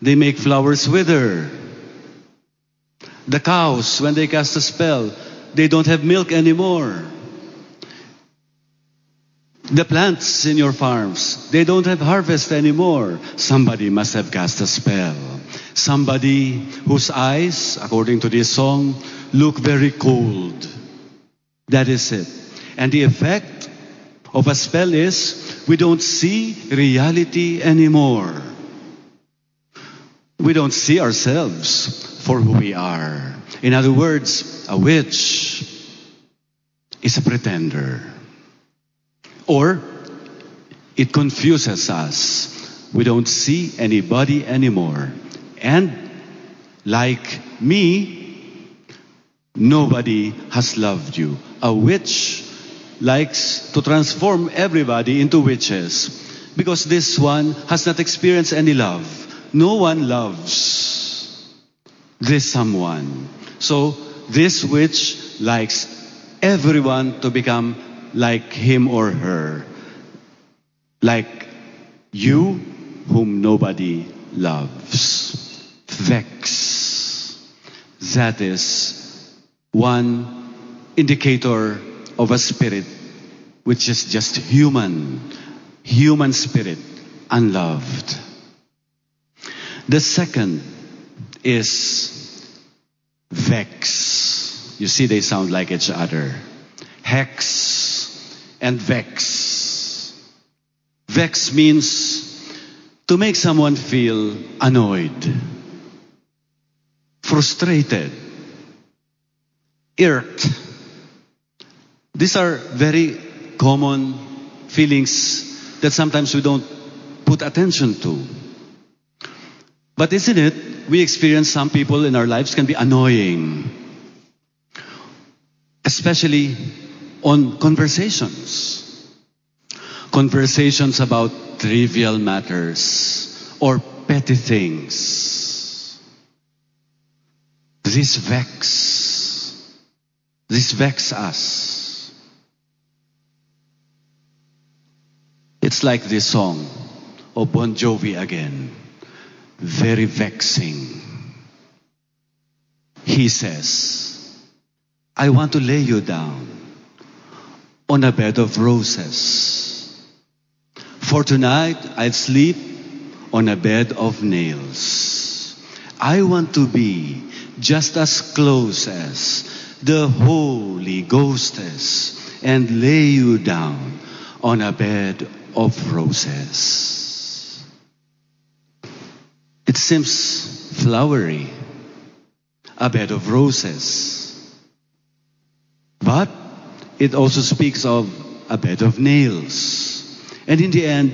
They make flowers wither. The cows, when they cast a spell, they don't have milk anymore. The plants in your farms, they don't have harvest anymore. Somebody must have cast a spell. Somebody whose eyes, according to this song, look very cold. That is it. And the effect of a spell is we don't see reality anymore. We don't see ourselves for who we are. In other words, a witch is a pretender. Or it confuses us. We don't see anybody anymore. And like me, nobody has loved you. A witch likes to transform everybody into witches because this one has not experienced any love. No one loves this someone. So this witch likes everyone to become like him or her, like you whom nobody loves. Vex. That is one indicator of a spirit which is just human, human spirit, unloved. The second is vex. You see, they sound like each other. Hex and vex. Vex means to make someone feel annoyed, frustrated, irked. These are very common feelings that sometimes we don't put attention to. But isn't it, we experience some people in our lives can be annoying, especially on conversations. Conversations about trivial matters or petty things. This vex. This vex us. It's like this song of Bon Jovi again. Very vexing. He says, I want to lay you down on a bed of roses. For tonight, I'd sleep on a bed of nails. I want to be just as close as the Holy Ghost is and lay you down on a bed of roses. It seems flowery, a bed of roses. But it also speaks of a bed of nails. And in the end,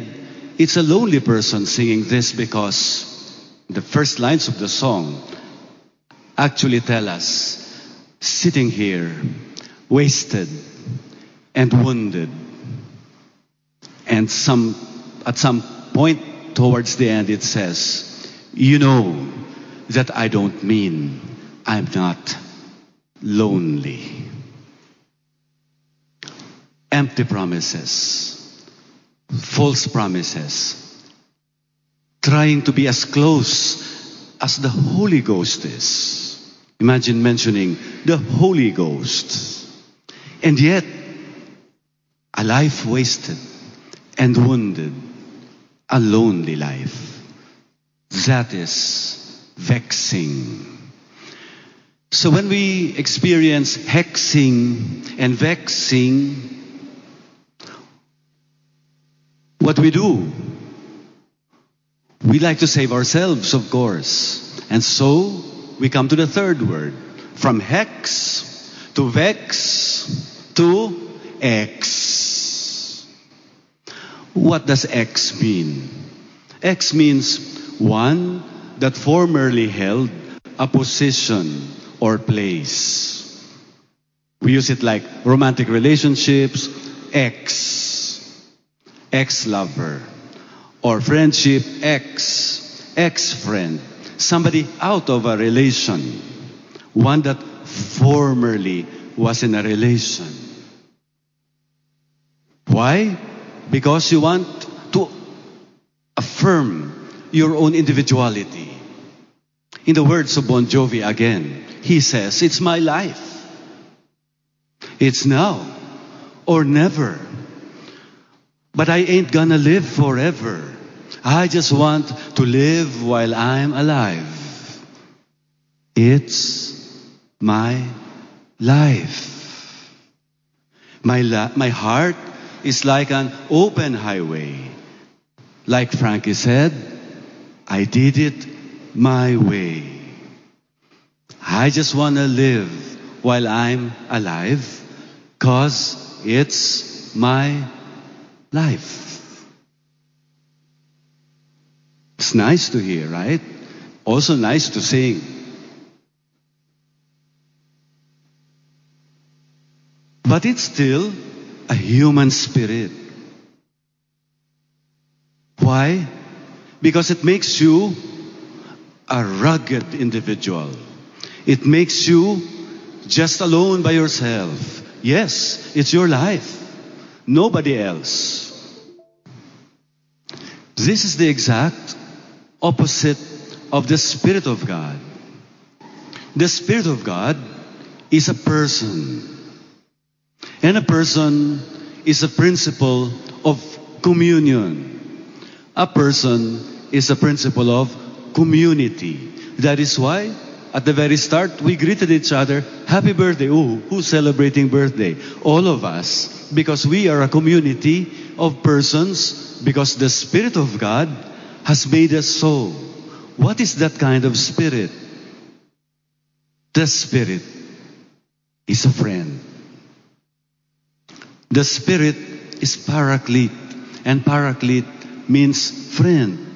it's a lonely person singing this because the first lines of the song actually tell us sitting here, wasted and wounded. And some, at some point towards the end, it says, You know that I don't mean I'm not lonely. Empty promises, false promises, trying to be as close as the Holy Ghost is. Imagine mentioning the Holy Ghost. And yet, a life wasted and wounded, a lonely life. That is vexing. So when we experience hexing and vexing, what we do, we like to save ourselves, of course. And so we come to the third word. From hex to vex to X. What does X mean? X means one that formerly held a position or place. We use it like romantic relationships, ex, ex lover, or friendship ex, ex friend, somebody out of a relation, one that formerly was in a relation. Why? Because you want to affirm your own individuality. In the words of Bon Jovi again, he says, It's my life. It's now or never. But I ain't gonna live forever. I just want to live while I'm alive. It's my life. My, la- my heart is like an open highway. Like Frankie said, I did it my way. I just want to live while I'm alive because it's my life. It's nice to hear, right? Also nice to sing. But it's still a human spirit. Why? Because it makes you a rugged individual. It makes you just alone by yourself. Yes, it's your life. Nobody else. This is the exact opposite of the Spirit of God. The Spirit of God is a person. And a person is a principle of communion. A person is a principle of community. That is why at the very start we greeted each other, happy birthday. Oh, who's celebrating birthday? All of us. Because we are a community of persons because the Spirit of God has made us so. What is that kind of spirit? The Spirit is a friend. The Spirit is paraclete, and paraclete means friend.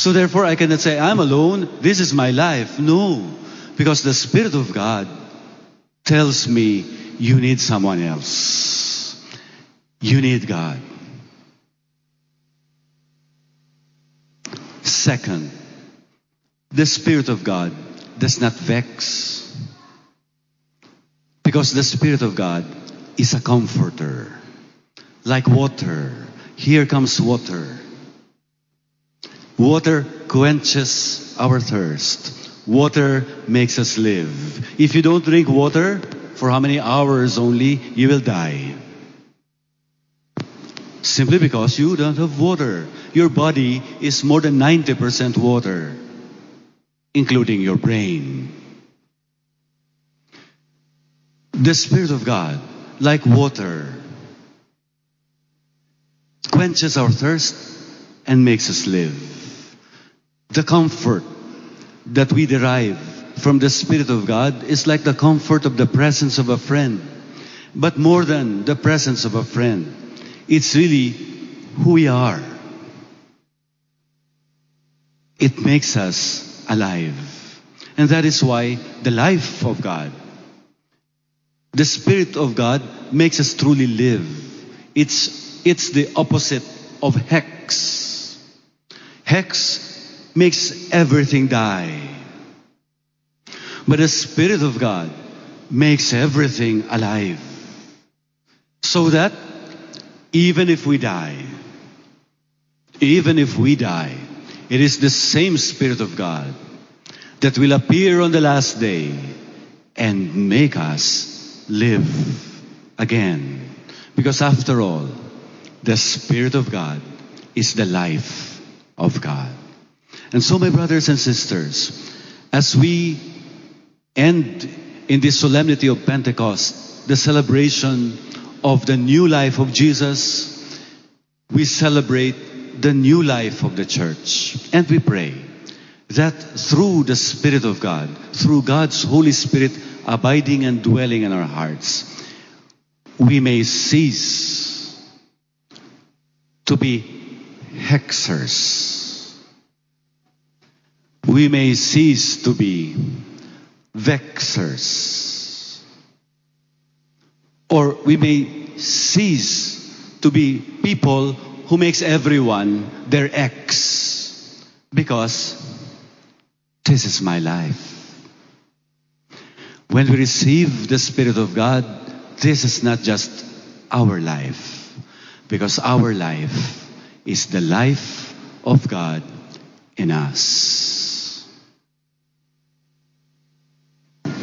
So therefore, I cannot say, I'm alone, this is my life. No, because the Spirit of God tells me you need someone else. You need God. Second, the Spirit of God does not vex. Because the Spirit of God is a comforter. Like water. Here comes water. Water quenches our thirst. Water makes us live. If you don't drink water, for how many hours only, you will die. Simply because you don't have water. Your body is more than 90% water, including your brain. The Spirit of God, like water, quenches our thirst and makes us live. The comfort that we derive from the Spirit of God is like the comfort of the presence of a friend. But more than the presence of a friend, it's really who we are. It makes us alive. And that is why the life of God, the Spirit of God makes us truly live. It's, it's the opposite of hex. Hex makes everything die. But the Spirit of God makes everything alive. So that even if we die, even if we die, it is the same Spirit of God that will appear on the last day and make us live again. Because after all, the Spirit of God is the life of God. And so, my brothers and sisters, as we end in this solemnity of Pentecost, the celebration of the new life of Jesus, we celebrate the new life of the church. And we pray that through the Spirit of God, through God's Holy Spirit abiding and dwelling in our hearts, we may cease to be hexers. We may cease to be vexers. Or we may cease to be people who makes everyone their ex. Because this is my life. When we receive the Spirit of God, this is not just our life, because our life is the life of God in us.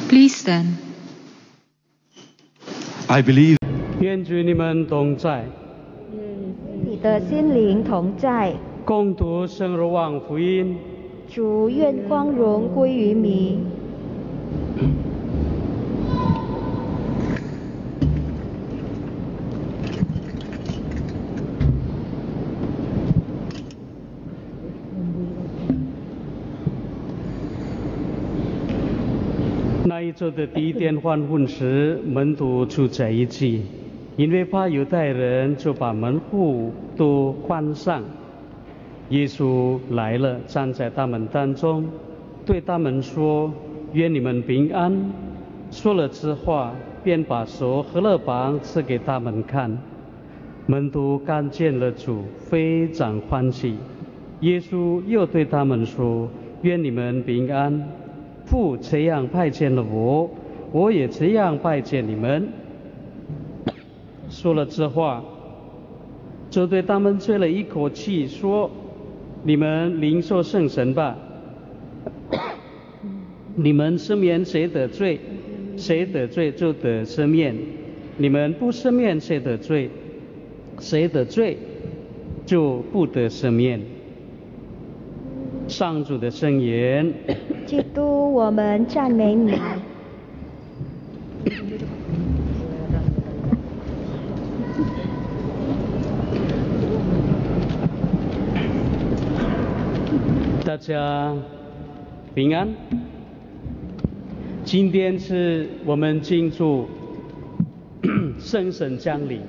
Please stand. I believe 愿主你们同在，你的心灵同在，共读圣若望福音。主愿光荣归于你。一周的第一天换婚时，门徒住在一起，因为怕犹太人，就把门户都关上。耶稣来了，站在他们当中，对他们说：“愿你们平安。”说了这话，便把手和勒膀赐给他们看。门徒看见了主，非常欢喜。耶稣又对他们说：“愿你们平安。”父这样派遣了我，我也这样拜见你们。说了这话，就对他们吹了一口气，说：“你们领受圣神吧。你们赦免谁得罪，谁得罪就得赦免；你们不赦免谁得罪，谁得罪就不得赦免。”上主的圣言。基督，我们赞美你。大家平安。今天是我们庆祝 圣神降临。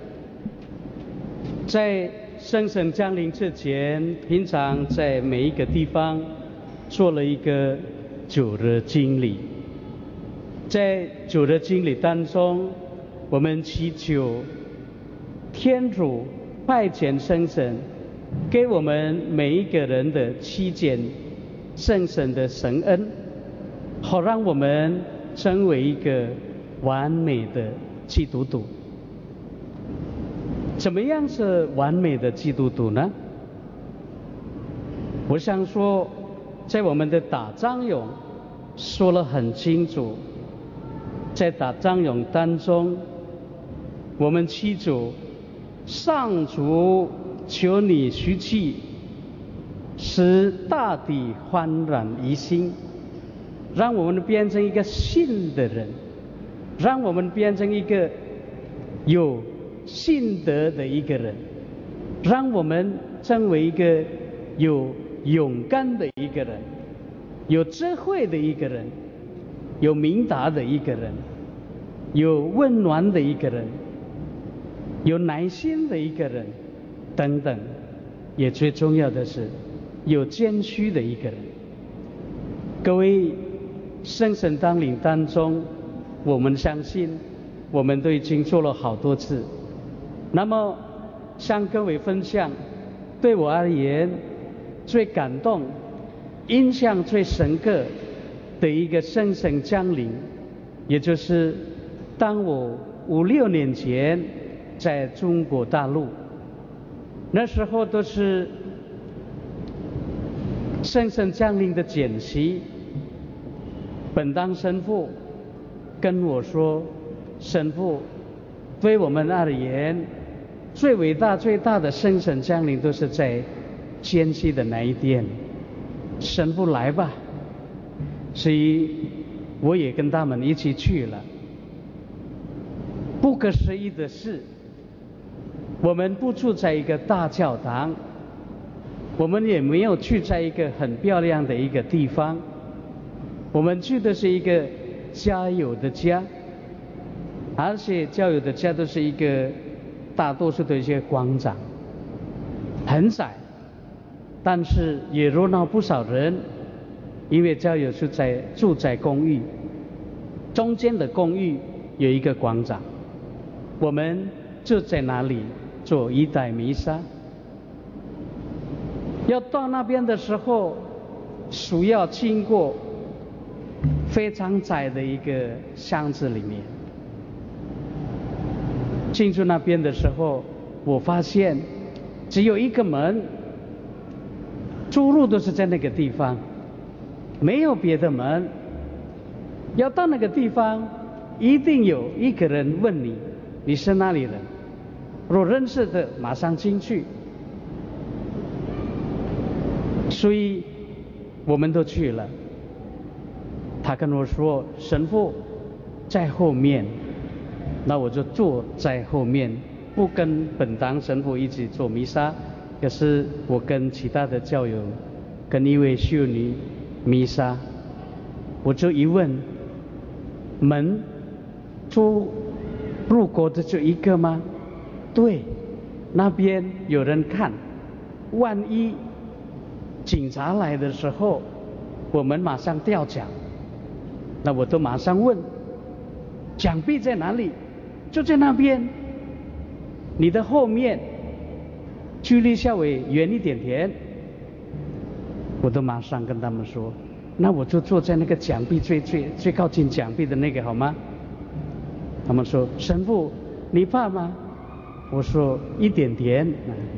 在圣神降临之前，平常在每一个地方做了一个主的经历。在主的经历当中，我们祈求天主派遣圣神，给我们每一个人的期见圣神的神恩，好让我们成为一个完美的基督徒。怎么样是完美的基督徒呢？我想说，在我们的打仗勇说了很清楚，在打仗勇当中，我们七主上主求你徐气，使大地焕然一新，让我们变成一个信的人，让我们变成一个有。信德的一个人，让我们成为一个有勇敢的一个人，有智慧的一个人，有明达的一个人，有温暖的一个人，有耐心的一个人，等等。也最重要的是，有谦虚的一个人。各位圣神当领当中，我们相信，我们都已经做了好多次。那么，向各位分享，对我而言最感动、印象最深刻的一个圣神降临，也就是当我五六年前在中国大陆，那时候都是圣神降临的简习，本当神父跟我说：“神父，对我们而言。”最伟大、最大的圣神降临都是在间隙的那一天，神父来吧，所以我也跟他们一起去了。不可思议的是，我们不住在一个大教堂，我们也没有去在一个很漂亮的一个地方，我们去的是一个家有的家，而且加油的家都是一个。大多数的一些广场很窄，但是也热闹不少人，因为教友是在住在公寓，中间的公寓有一个广场，我们就在那里做一代弥撒。要到那边的时候，需要经过非常窄的一个箱子里面。进入那边的时候，我发现只有一个门，出入都是在那个地方，没有别的门。要到那个地方，一定有一个人问你你是哪里人，若认识的马上进去。所以我们都去了。他跟我说：“神父在后面。”那我就坐在后面，不跟本堂神父一起做弥撒，可是我跟其他的教友，跟一位修女弥撒。我就一问：门出入国的就一个吗？对，那边有人看，万一警察来的时候，我们马上吊脚。那我都马上问：奖币在哪里？就在那边，你的后面，距离校委远一点点，我都马上跟他们说，那我就坐在那个奖壁最最最靠近奖壁的那个好吗？他们说神父，你怕吗？我说一点点，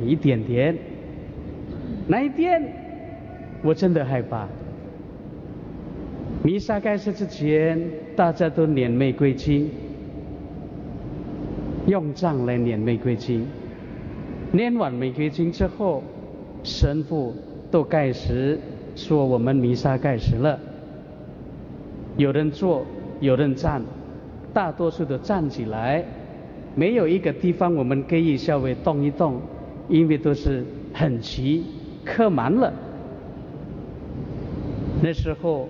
一点点。那一天，我真的害怕。弥撒开始之前，大家都念玫瑰经。用杖来念玫瑰经，念完玫瑰经之后，神父都开始说我们弥撒开始了。有人坐，有人站，大多数都站起来，没有一个地方我们可以稍微动一动，因为都是很齐，客满了。那时候，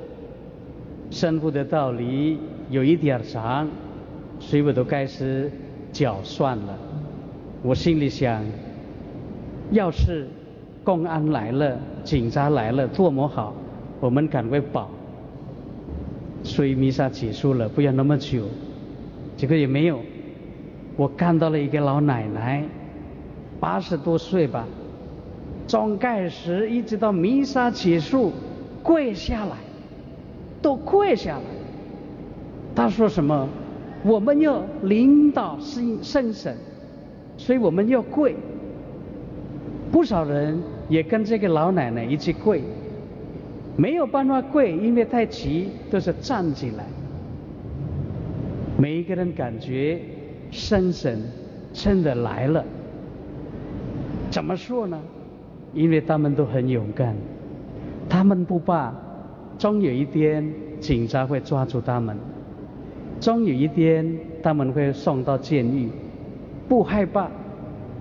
神父的道理有一点长，所以我都开始。脚算了，我心里想，要是公安来了、警察来了，多么好，我们赶快跑。所以弥撒结束了，不要那么久。这个也没有，我看到了一个老奶奶，八十多岁吧，从盖时一直到弥撒结束，跪下来，都跪下来。她说什么？我们要领导圣圣神，所以我们要跪。不少人也跟这个老奶奶一起跪，没有办法跪，因为太急，都是站起来。每一个人感觉圣神真的来了，怎么说呢？因为他们都很勇敢，他们不怕，终有一天警察会抓住他们。终有一天，他们会送到监狱，不害怕，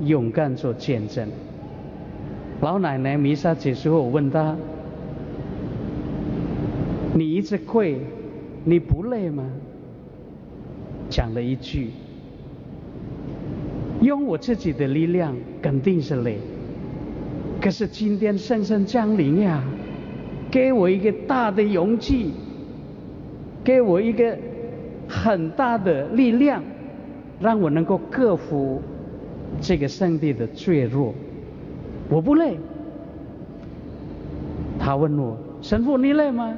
勇敢做见证。老奶奶弥撒结束后，我问她：“你一直跪，你不累吗？”讲了一句：“用我自己的力量，肯定是累。可是今天圣神降临呀，给我一个大的勇气，给我一个。”很大的力量，让我能够克服这个圣地的脆弱。我不累。他问我神父你累吗？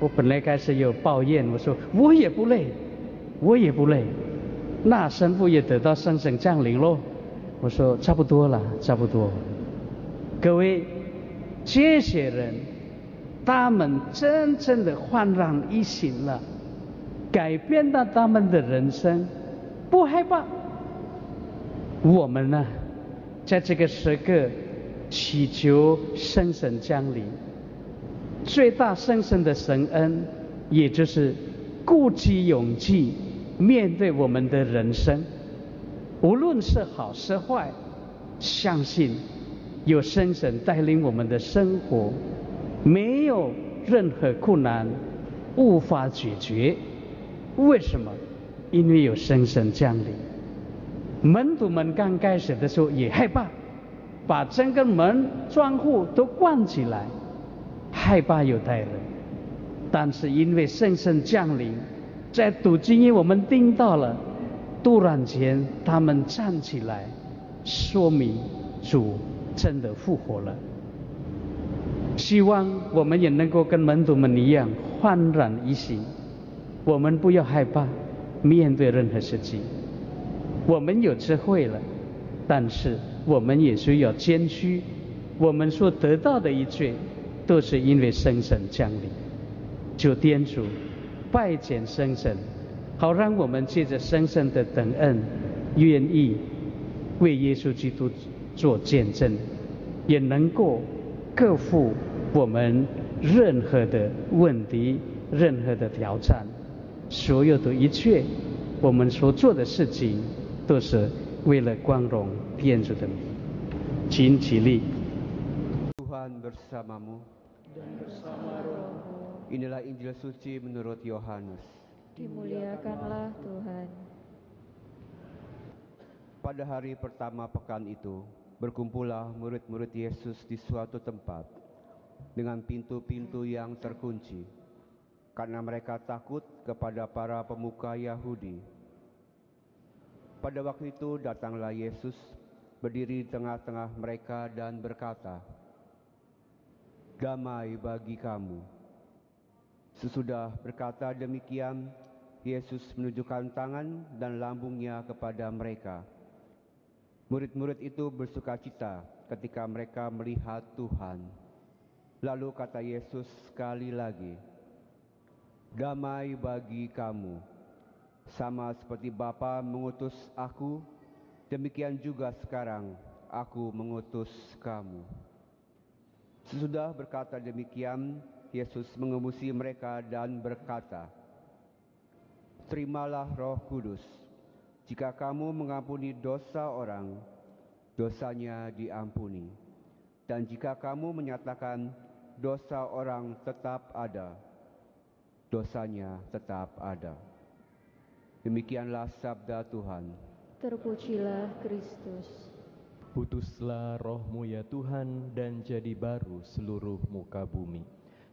我本来开始有抱怨，我说我也不累，我也不累。那神父也得到圣神降临喽。我说差不多了，差不多。各位，这些人，他们真正的焕然一新了。改变了他们的人生，不害怕。我们呢，在这个时刻祈求圣神降临，最大圣神的神恩，也就是鼓起勇气面对我们的人生，无论是好是坏，相信有圣神带领我们的生活，没有任何困难无法解决。为什么？因为有圣神降临。门徒们刚开始的时候也害怕，把整个门窗户都关起来，害怕犹太人。但是因为圣神降临，在读经里我们听到了，突然间他们站起来，说明主真的复活了。希望我们也能够跟门徒们一样焕然一新。我们不要害怕面对任何事情。我们有智慧了，但是我们也需要谦虚。我们所得到的一切，都是因为生神降临。求天主拜见生神，好让我们借着生神的等恩，愿意为耶稣基督做见证，也能够克服我们任何的问题、任何的挑战。所有的一切，我们所做的事情，都是为了光荣天主的名。请起立。 Tuhan bersamamu. Inilah Injil suci menurut Yohanes. Dimuliakanlah Tuhan. Pada hari pertama pekan itu, berkumpullah murid-murid Yesus di suatu tempat dengan pintu-pintu yang terkunci karena mereka takut kepada para pemuka Yahudi. pada waktu itu datanglah Yesus berdiri di tengah-tengah mereka dan berkata, "Damai bagi kamu." Sesudah berkata demikian, Yesus menunjukkan tangan dan lambungnya kepada mereka. Murid-murid itu bersuka cita ketika mereka melihat Tuhan. Lalu kata Yesus sekali lagi, Damai bagi kamu. Sama seperti Bapa mengutus aku, demikian juga sekarang aku mengutus kamu. Sesudah berkata demikian, Yesus mengemusi mereka dan berkata, Terimalah roh kudus. Jika kamu mengampuni dosa orang, dosanya diampuni. Dan jika kamu menyatakan dosa orang tetap ada, dosanya tetap ada. Demikianlah sabda Tuhan. Terpujilah Kristus. Putuslah rohmu ya Tuhan dan jadi baru seluruh muka bumi.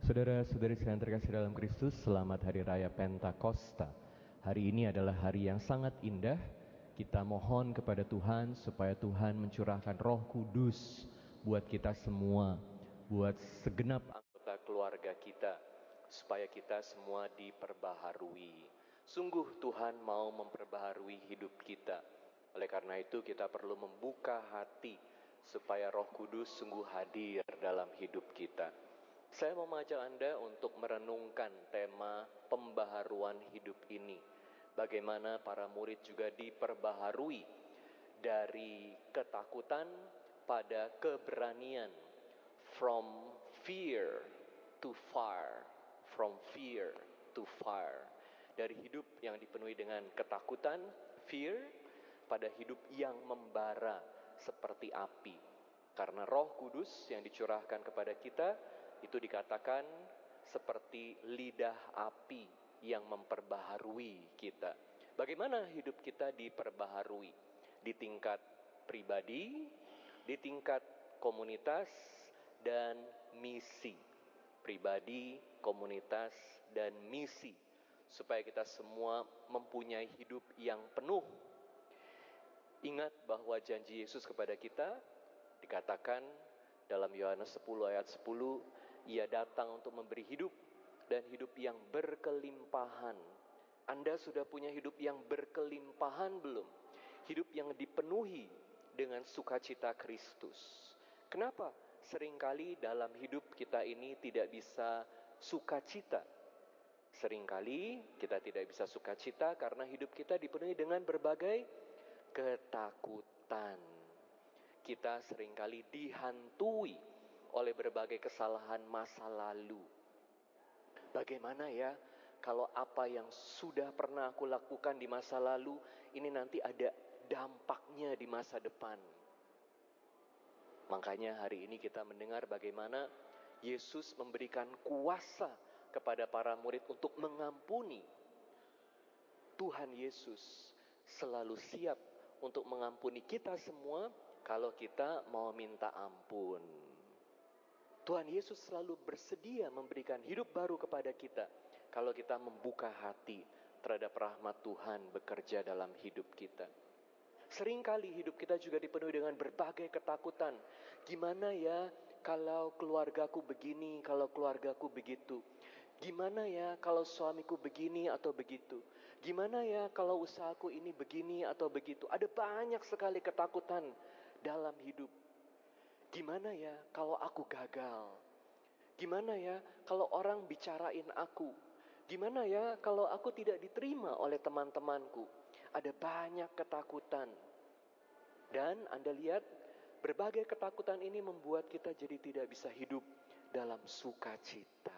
Saudara-saudari sekalian terkasih dalam Kristus, selamat Hari Raya Pentakosta. Hari ini adalah hari yang sangat indah. Kita mohon kepada Tuhan supaya Tuhan mencurahkan roh kudus buat kita semua, buat segenap anggota keluarga kita, supaya kita semua diperbaharui. Sungguh Tuhan mau memperbaharui hidup kita. Oleh karena itu kita perlu membuka hati supaya roh kudus sungguh hadir dalam hidup kita. Saya mau mengajak Anda untuk merenungkan tema pembaharuan hidup ini. Bagaimana para murid juga diperbaharui dari ketakutan pada keberanian. From fear to fire. From fear to fire. Dari hidup yang dipenuhi dengan ketakutan, fear, pada hidup yang membara seperti api. Karena roh kudus yang dicurahkan kepada kita itu dikatakan seperti lidah api yang memperbaharui kita. Bagaimana hidup kita diperbaharui di tingkat pribadi, di tingkat komunitas dan misi. Pribadi, komunitas dan misi supaya kita semua mempunyai hidup yang penuh. Ingat bahwa janji Yesus kepada kita dikatakan dalam Yohanes 10 ayat 10, ia datang untuk memberi hidup dan hidup yang berkelimpahan. Anda sudah punya hidup yang berkelimpahan belum? Hidup yang dipenuhi dengan sukacita Kristus. Kenapa? Seringkali dalam hidup kita ini tidak bisa sukacita. Seringkali kita tidak bisa sukacita karena hidup kita dipenuhi dengan berbagai ketakutan. Kita sering kali dihantui oleh berbagai kesalahan masa lalu. Bagaimana ya kalau apa yang sudah pernah aku lakukan di masa lalu ini nanti ada dampaknya di masa depan. Makanya hari ini kita mendengar bagaimana Yesus memberikan kuasa kepada para murid untuk mengampuni. Tuhan Yesus selalu siap untuk mengampuni kita semua kalau kita mau minta ampun. Tuhan Yesus selalu bersedia memberikan hidup baru kepada kita kalau kita membuka hati terhadap rahmat Tuhan bekerja dalam hidup kita. Seringkali hidup kita juga dipenuhi dengan berbagai ketakutan. Gimana ya kalau keluargaku begini, kalau keluargaku begitu? Gimana ya kalau suamiku begini atau begitu? Gimana ya kalau usahaku ini begini atau begitu? Ada banyak sekali ketakutan dalam hidup. Gimana ya kalau aku gagal? Gimana ya kalau orang bicarain aku? Gimana ya kalau aku tidak diterima oleh teman-temanku? Ada banyak ketakutan. Dan Anda lihat berbagai ketakutan ini membuat kita jadi tidak bisa hidup dalam sukacita.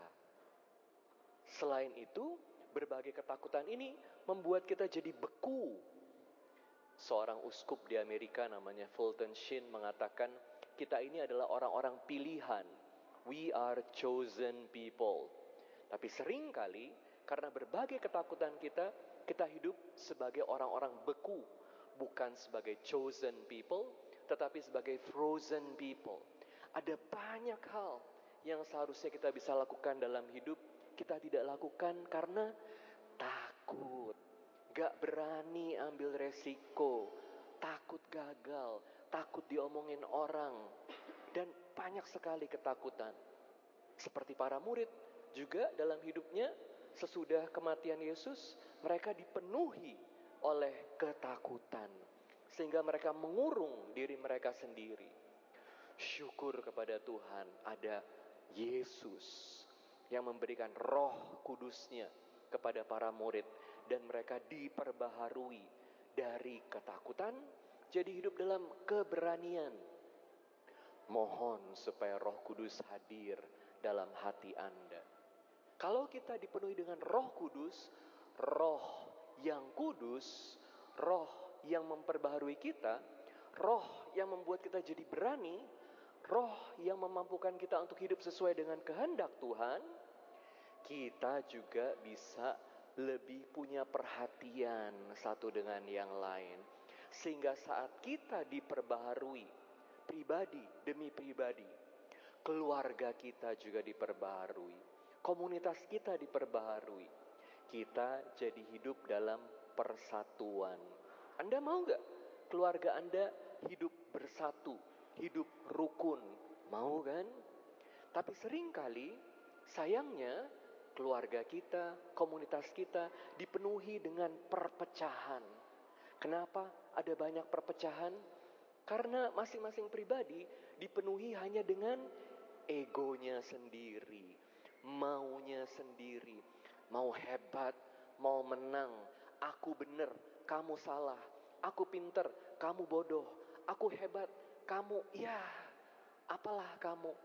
Selain itu, berbagai ketakutan ini membuat kita jadi beku. Seorang uskup di Amerika namanya Fulton Sheen mengatakan, kita ini adalah orang-orang pilihan. We are chosen people. Tapi sering kali karena berbagai ketakutan kita, kita hidup sebagai orang-orang beku, bukan sebagai chosen people, tetapi sebagai frozen people. Ada banyak hal yang seharusnya kita bisa lakukan dalam hidup kita tidak lakukan karena takut. Gak berani ambil resiko. Takut gagal. Takut diomongin orang. Dan banyak sekali ketakutan. Seperti para murid juga dalam hidupnya sesudah kematian Yesus mereka dipenuhi oleh ketakutan. Sehingga mereka mengurung diri mereka sendiri. Syukur kepada Tuhan ada Yesus yang memberikan roh kudusnya kepada para murid dan mereka diperbaharui dari ketakutan jadi hidup dalam keberanian. Mohon supaya roh kudus hadir dalam hati Anda. Kalau kita dipenuhi dengan roh kudus, roh yang kudus, roh yang memperbaharui kita, roh yang membuat kita jadi berani, roh yang memampukan kita untuk hidup sesuai dengan kehendak Tuhan, kita juga bisa lebih punya perhatian satu dengan yang lain. Sehingga saat kita diperbaharui, pribadi demi pribadi, keluarga kita juga diperbaharui, komunitas kita diperbaharui, kita jadi hidup dalam persatuan. Anda mau gak keluarga Anda hidup bersatu, hidup rukun? Mau kan? Tapi sering kali sayangnya keluarga kita, komunitas kita dipenuhi dengan perpecahan. Kenapa ada banyak perpecahan? Karena masing-masing pribadi dipenuhi hanya dengan egonya sendiri, maunya sendiri, mau hebat, mau menang, aku benar, kamu salah, aku pinter, kamu bodoh, aku hebat, kamu ya, apalah kamu.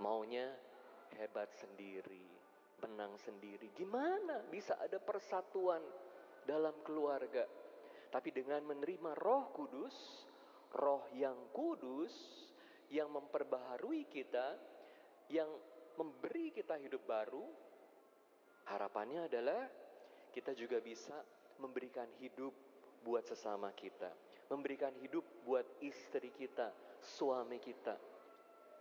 Maunya hebat sendiri, menang sendiri. Gimana bisa ada persatuan dalam keluarga? Tapi dengan menerima Roh Kudus, Roh yang kudus yang memperbaharui kita, yang memberi kita hidup baru, harapannya adalah kita juga bisa memberikan hidup buat sesama kita, memberikan hidup buat istri kita, suami kita,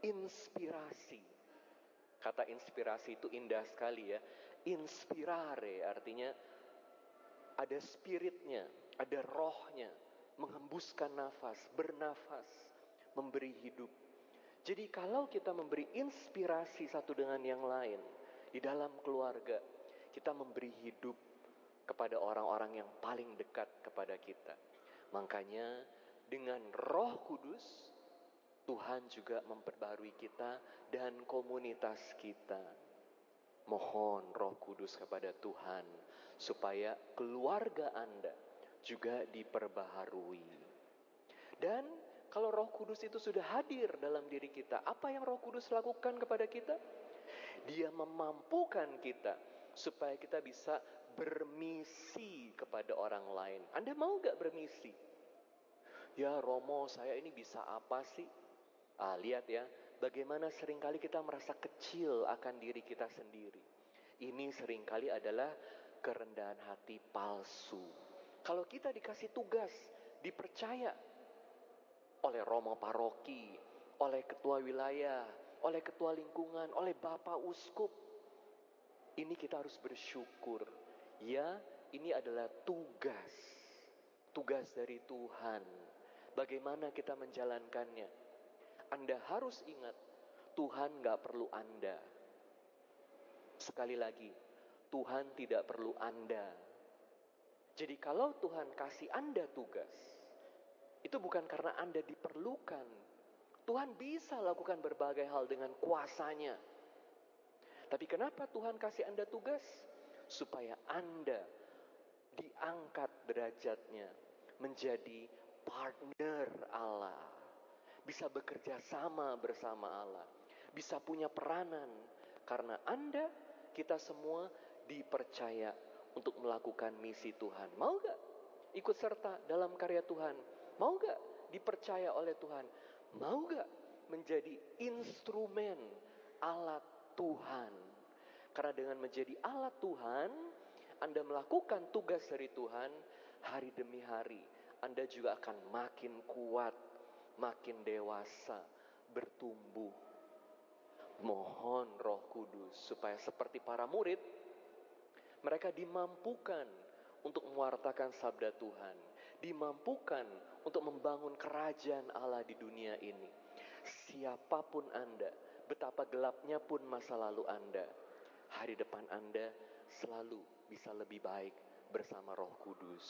inspirasi Kata inspirasi itu indah sekali ya. Inspirare artinya ada spiritnya, ada rohnya, menghembuskan nafas, bernafas, memberi hidup. Jadi kalau kita memberi inspirasi satu dengan yang lain di dalam keluarga, kita memberi hidup kepada orang-orang yang paling dekat kepada kita. Makanya dengan Roh Kudus Tuhan juga memperbarui kita dan komunitas kita. Mohon Roh Kudus kepada Tuhan supaya keluarga Anda juga diperbaharui. Dan kalau Roh Kudus itu sudah hadir dalam diri kita, apa yang Roh Kudus lakukan kepada kita? Dia memampukan kita supaya kita bisa bermisi kepada orang lain. Anda mau gak bermisi? Ya Romo, saya ini bisa apa sih? Ah, lihat ya, bagaimana sering kali kita merasa kecil akan diri kita sendiri. Ini sering kali adalah kerendahan hati palsu. Kalau kita dikasih tugas, dipercaya oleh romo paroki, oleh ketua wilayah, oleh ketua lingkungan, oleh bapak uskup, ini kita harus bersyukur. Ya, ini adalah tugas. Tugas dari Tuhan. Bagaimana kita menjalankannya? Anda harus ingat, Tuhan gak perlu Anda. Sekali lagi, Tuhan tidak perlu Anda. Jadi kalau Tuhan kasih Anda tugas, itu bukan karena Anda diperlukan. Tuhan bisa lakukan berbagai hal dengan kuasanya. Tapi kenapa Tuhan kasih Anda tugas? Supaya Anda diangkat derajatnya menjadi partner Allah. Bisa bekerja sama bersama Allah. Bisa punya peranan. Karena Anda, kita semua dipercaya untuk melakukan misi Tuhan. Mau gak ikut serta dalam karya Tuhan? Mau gak dipercaya oleh Tuhan? Mau gak menjadi instrumen alat Tuhan? Karena dengan menjadi alat Tuhan, Anda melakukan tugas dari Tuhan hari demi hari. Anda juga akan makin kuat, makin dewasa, bertumbuh. Mohon Roh Kudus supaya seperti para murid, mereka dimampukan untuk mewartakan sabda Tuhan, dimampukan untuk membangun kerajaan Allah di dunia ini. Siapa pun Anda, betapa gelapnya pun masa lalu Anda, hari depan Anda selalu bisa lebih baik bersama Roh Kudus.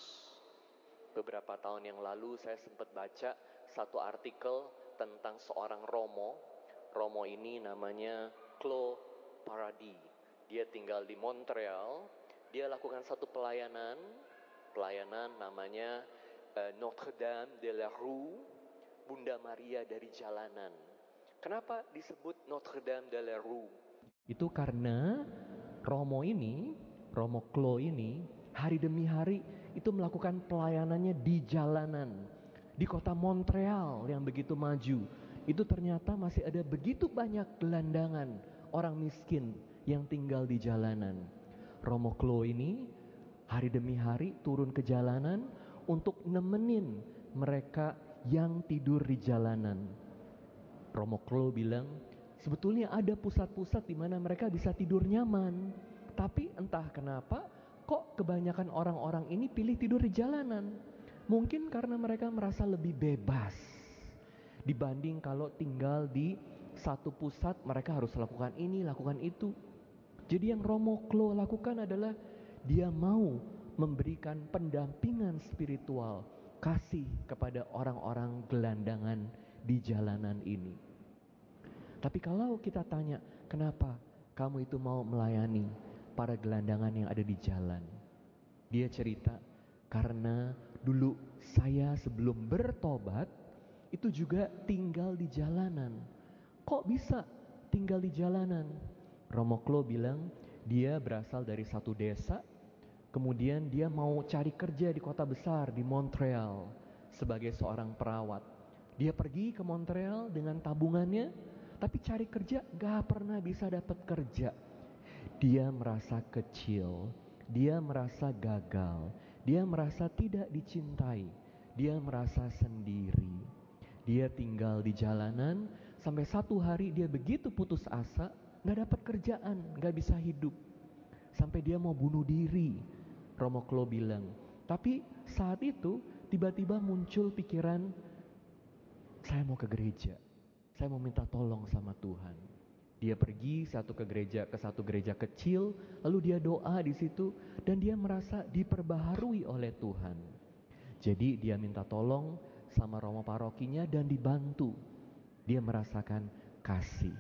Beberapa tahun yang lalu saya sempat baca satu artikel tentang seorang Romo. Romo ini namanya Klo Paradis. Dia tinggal di Montreal. Dia lakukan satu pelayanan, pelayanan namanya uh, Notre Dame de la Rue, Bunda Maria dari jalanan. Kenapa disebut Notre Dame de la Rue? Itu karena Romo ini, Romo Klo ini, hari demi hari itu melakukan pelayanannya di jalanan. Di kota Montreal yang begitu maju. Itu ternyata masih ada begitu banyak gelandangan orang miskin yang tinggal di jalanan. Romo Klo ini hari demi hari turun ke jalanan untuk nemenin mereka yang tidur di jalanan. Romo Klo bilang, sebetulnya ada pusat-pusat di mana mereka bisa tidur nyaman. Tapi entah kenapa kok kebanyakan orang-orang ini pilih tidur di jalanan? Mungkin karena mereka merasa lebih bebas dibanding kalau tinggal di satu pusat mereka harus lakukan ini, lakukan itu. Jadi yang Romo Klo lakukan adalah dia mau memberikan pendampingan spiritual, kasih kepada orang-orang gelandangan di jalanan ini. Tapi kalau kita tanya, kenapa kamu itu mau melayani? para gelandangan yang ada di jalan. Dia cerita, karena dulu saya sebelum bertobat itu juga tinggal di jalanan. Kok bisa tinggal di jalanan? Romo Klo bilang dia berasal dari satu desa, kemudian dia mau cari kerja di kota besar di Montreal sebagai seorang perawat. Dia pergi ke Montreal dengan tabungannya, tapi cari kerja gak pernah bisa dapat kerja dia merasa kecil, dia merasa gagal, dia merasa tidak dicintai, dia merasa sendiri. Dia tinggal di jalanan sampai satu hari dia begitu putus asa, nggak dapat kerjaan, nggak bisa hidup. Sampai dia mau bunuh diri. Romo Klo bilang. Tapi saat itu tiba-tiba muncul pikiran, saya mau ke gereja. Saya mau minta tolong sama Tuhan. Dia pergi satu ke gereja ke satu gereja kecil, lalu dia doa di situ dan dia merasa diperbaharui oleh Tuhan. Jadi dia minta tolong sama romo parokinya dan dibantu. Dia merasakan kasih.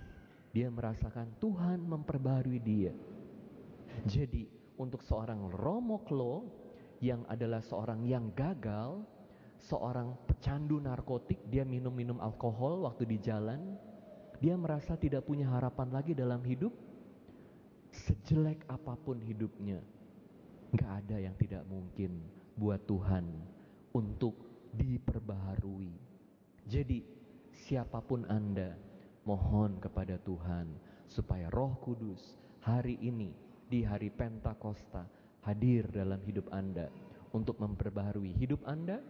Dia merasakan Tuhan memperbaharui dia. Jadi untuk seorang romo klo yang adalah seorang yang gagal, seorang pecandu narkotik, dia minum-minum alkohol waktu di jalan, dia merasa tidak punya harapan lagi dalam hidup. Sejelek apa pun hidupnya, nggak ada yang tidak mungkin buat Tuhan untuk diperbaharui. Jadi, siapa pun Anda, mohon kepada Tuhan supaya Roh Kudus hari ini di hari Pentakosta hadir dalam hidup Anda untuk memperbaharui hidup Anda,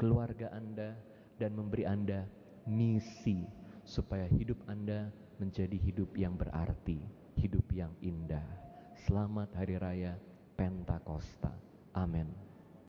keluarga Anda, dan memberi Anda misi supaya hidup Anda menjadi hidup yang berarti, hidup yang indah. Selamat Hari Raya Pentakosta. Amin.